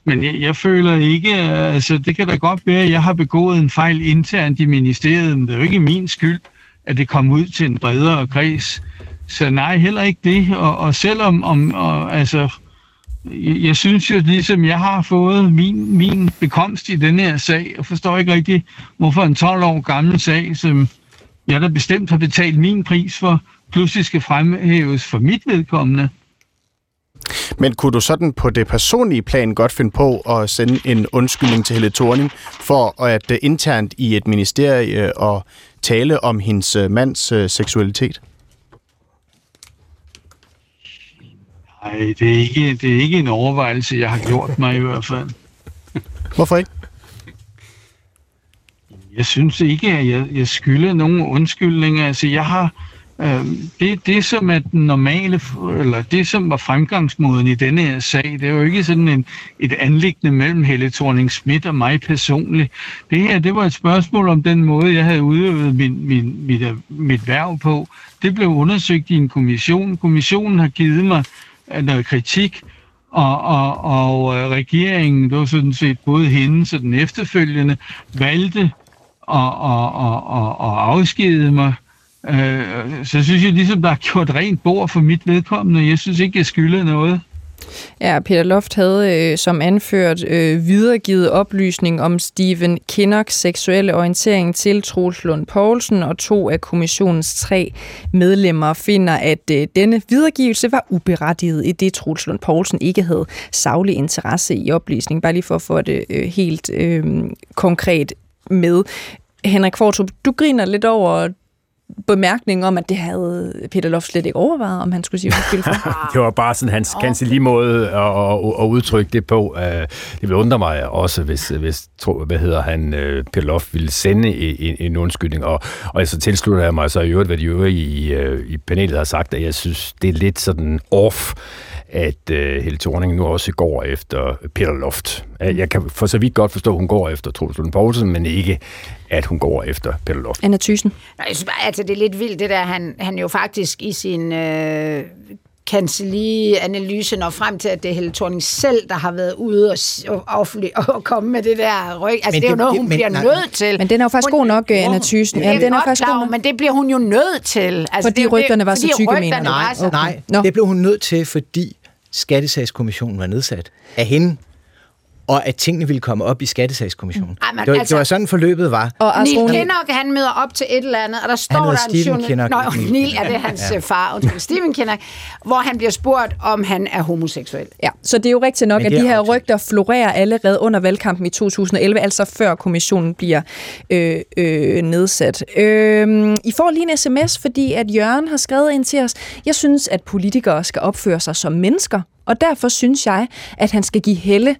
Men jeg, jeg føler ikke, øh, altså det kan da godt være, at jeg har begået en fejl internt i ministeriet, men det er jo ikke min skyld, at det kom ud til en bredere kreds. Så nej, heller ikke det. Og, og selvom, om, og, altså, jeg, jeg synes jo ligesom, jeg har fået min, min bekomst i den her sag, og forstår ikke rigtig, hvorfor en 12 år gammel sag, som jeg da bestemt har betalt min pris for, pludselig skal fremhæves for mit vedkommende. Men kunne du sådan på det personlige plan godt finde på at sende en undskyldning til Helle Thorning for at uh, internt i et ministerie og tale om hendes øh, mands øh, seksualitet? Nej, det er, ikke, det er ikke en overvejelse, jeg har gjort mig i hvert fald. Hvorfor ikke? Jeg synes ikke, at jeg, jeg skylder nogen undskyldninger. Altså, jeg har... Øh, det, det, som er den normale, eller det, som var fremgangsmåden i denne her sag, det er jo ikke sådan en, et anlæggende mellem Helle thorning Schmidt og mig personligt. Det her, det var et spørgsmål om den måde, jeg havde udøvet min, min, mit, mit værv på. Det blev undersøgt i en kommission. Kommissionen har givet mig øh, noget kritik, og, og, og øh, regeringen, det var sådan set både hende og den efterfølgende, valgte at, og, og, og, og afskedede mig. Øh, så synes jeg ligesom, der er gjort rent bord for mit vedkommende. Jeg synes ikke, jeg skylder noget. Ja, Peter Loft havde øh, som anført øh, videregivet oplysning om Steven Kinnocks seksuelle orientering til Troels Lund Poulsen, og to af kommissionens tre medlemmer finder, at øh, denne videregivelse var uberettiget, i det Troels Lund Poulsen ikke havde savlig interesse i oplysning. Bare lige for at få det øh, helt øh, konkret med. Henrik Kvartrup, du griner lidt over bemærkning om, at det havde Peter Loft slet ikke overvejet, om han skulle sige undskyld for. det var bare sådan hans kancellige måde at, at, at udtrykke det på. Øh, det vil undre mig også, hvis, hvis hvad hedder han, øh, Peter Loft ville sende en, en undskyldning. Og, og så tilslutter jeg mig så i øvrigt, hvad de øvrige i, øh, i panelet har sagt, at jeg synes, det er lidt sådan off, at uh, Helle Thorning nu også går efter Peter Loft. Jeg kan for så vidt godt forstå, at hun går efter Troels Lund Poulsen, men ikke, at hun går efter Peter Loft. Anna Thyssen? Nej, jeg synes bare, altså, det er lidt vildt, det der, han, han jo faktisk i sin øh, analyse når frem til, at det er Helle Thorning selv, der har været ude og, og, og, komme med det der ryg. Altså, men det er jo noget, hun det, bliver men, nødt til. Men den er jo faktisk hun, god nok, Anna Thyssen. Ja, den er faktisk god nok. Men det bliver hun jo nødt til. Altså, fordi det, rygterne var så tykke, mener Nej, okay. nej. No. det blev hun nødt til, fordi Skattesagskommissionen var nedsat. Af hende, og at tingene ville komme op i Skattesagskommissionen. Mm. Ej, det, var, altså, det var sådan forløbet var. Og Neil Kinnock, han møder op til et eller andet, og der står der en Stephen Kinnock. Nå, Neil er det hans ja. Øh, far, undskyld, Stephen Kinnock, hvor han bliver spurgt, om han er homoseksuel. Ja, så det er jo rigtigt nok, at de her rygter florerer allerede under valgkampen i 2011, altså før kommissionen bliver øh, øh, nedsat. Øh, I får lige en sms, fordi at Jørgen har skrevet ind til os, jeg synes, at politikere skal opføre sig som mennesker, og derfor synes jeg, at han skal give Helle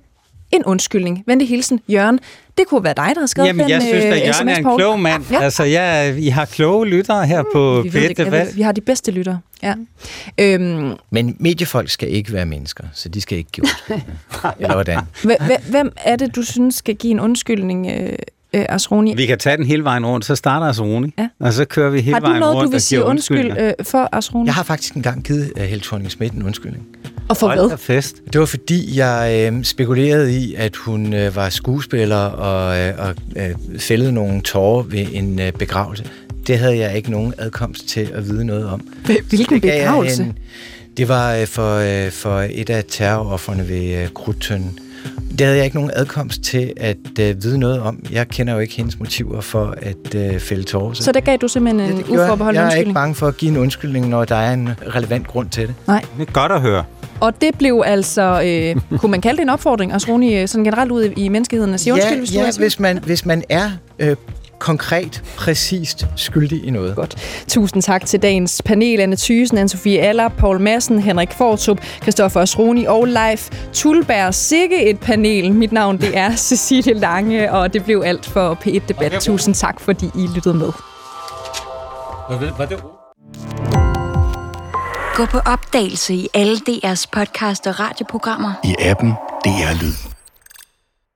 en undskyldning. Venlig hilsen, Jørgen. Det kunne være dig, der har skrevet Jamen, den jeg synes, at øh, Jørgen er en klog mand. Ja. Altså, jeg, I har kloge lyttere her på vi ved det, vi har de bedste lyttere. Ja. Øhm. Men mediefolk skal ikke være mennesker, så de skal ikke give undskyldning. Eller hvordan? Hvem er det, du synes skal give en undskyldning, øh, Asroni. Vi kan tage den hele vejen rundt, så starter Asroni, ja. og så kører vi hele vejen rundt Har du noget, du vil sige undskyld øh, for Asroni? Jeg har faktisk engang givet uh, Helle thorning Schmidt en undskyldning. Og for hvad? Fest. Det var fordi, jeg øh, spekulerede i, at hun øh, var skuespiller og, øh, og øh, fældede nogle tårer ved en øh, begravelse. Det havde jeg ikke nogen adkomst til at vide noget om. Hvilken begravelse? En, det var øh, for, øh, for et af terrorofferne ved øh, Krudtønden det havde jeg ikke nogen adkomst til at øh, vide noget om. Jeg kender jo ikke hendes motiver for at øh, fælde tårer. Så der gav du simpelthen en ja, uforbeholden undskyldning? Jeg er ikke bange for at give en undskyldning, når der er en relevant grund til det. Nej. Det er godt at høre. Og det blev altså, øh, kunne man kalde det en opfordring, Roni, øh, sådan generelt ud i menneskeheden at sige ja, undskyld, hvis ja, du er hvis man, hvis man er øh, konkret, præcist skyldig i noget. Godt. Tusind tak til dagens panel. Anne Thysen, Anne-Sophie Aller, Paul Madsen, Henrik Fortrup, Christoffer Osroni og Leif Tulberg. Sikke et panel. Mit navn det er Cecilie Lange, og det blev alt for P1 Debat. Tusind tak, fordi I lyttede med. Var det Gå på opdagelse i alle DR's podcast og radioprogrammer. I appen DR Lyd.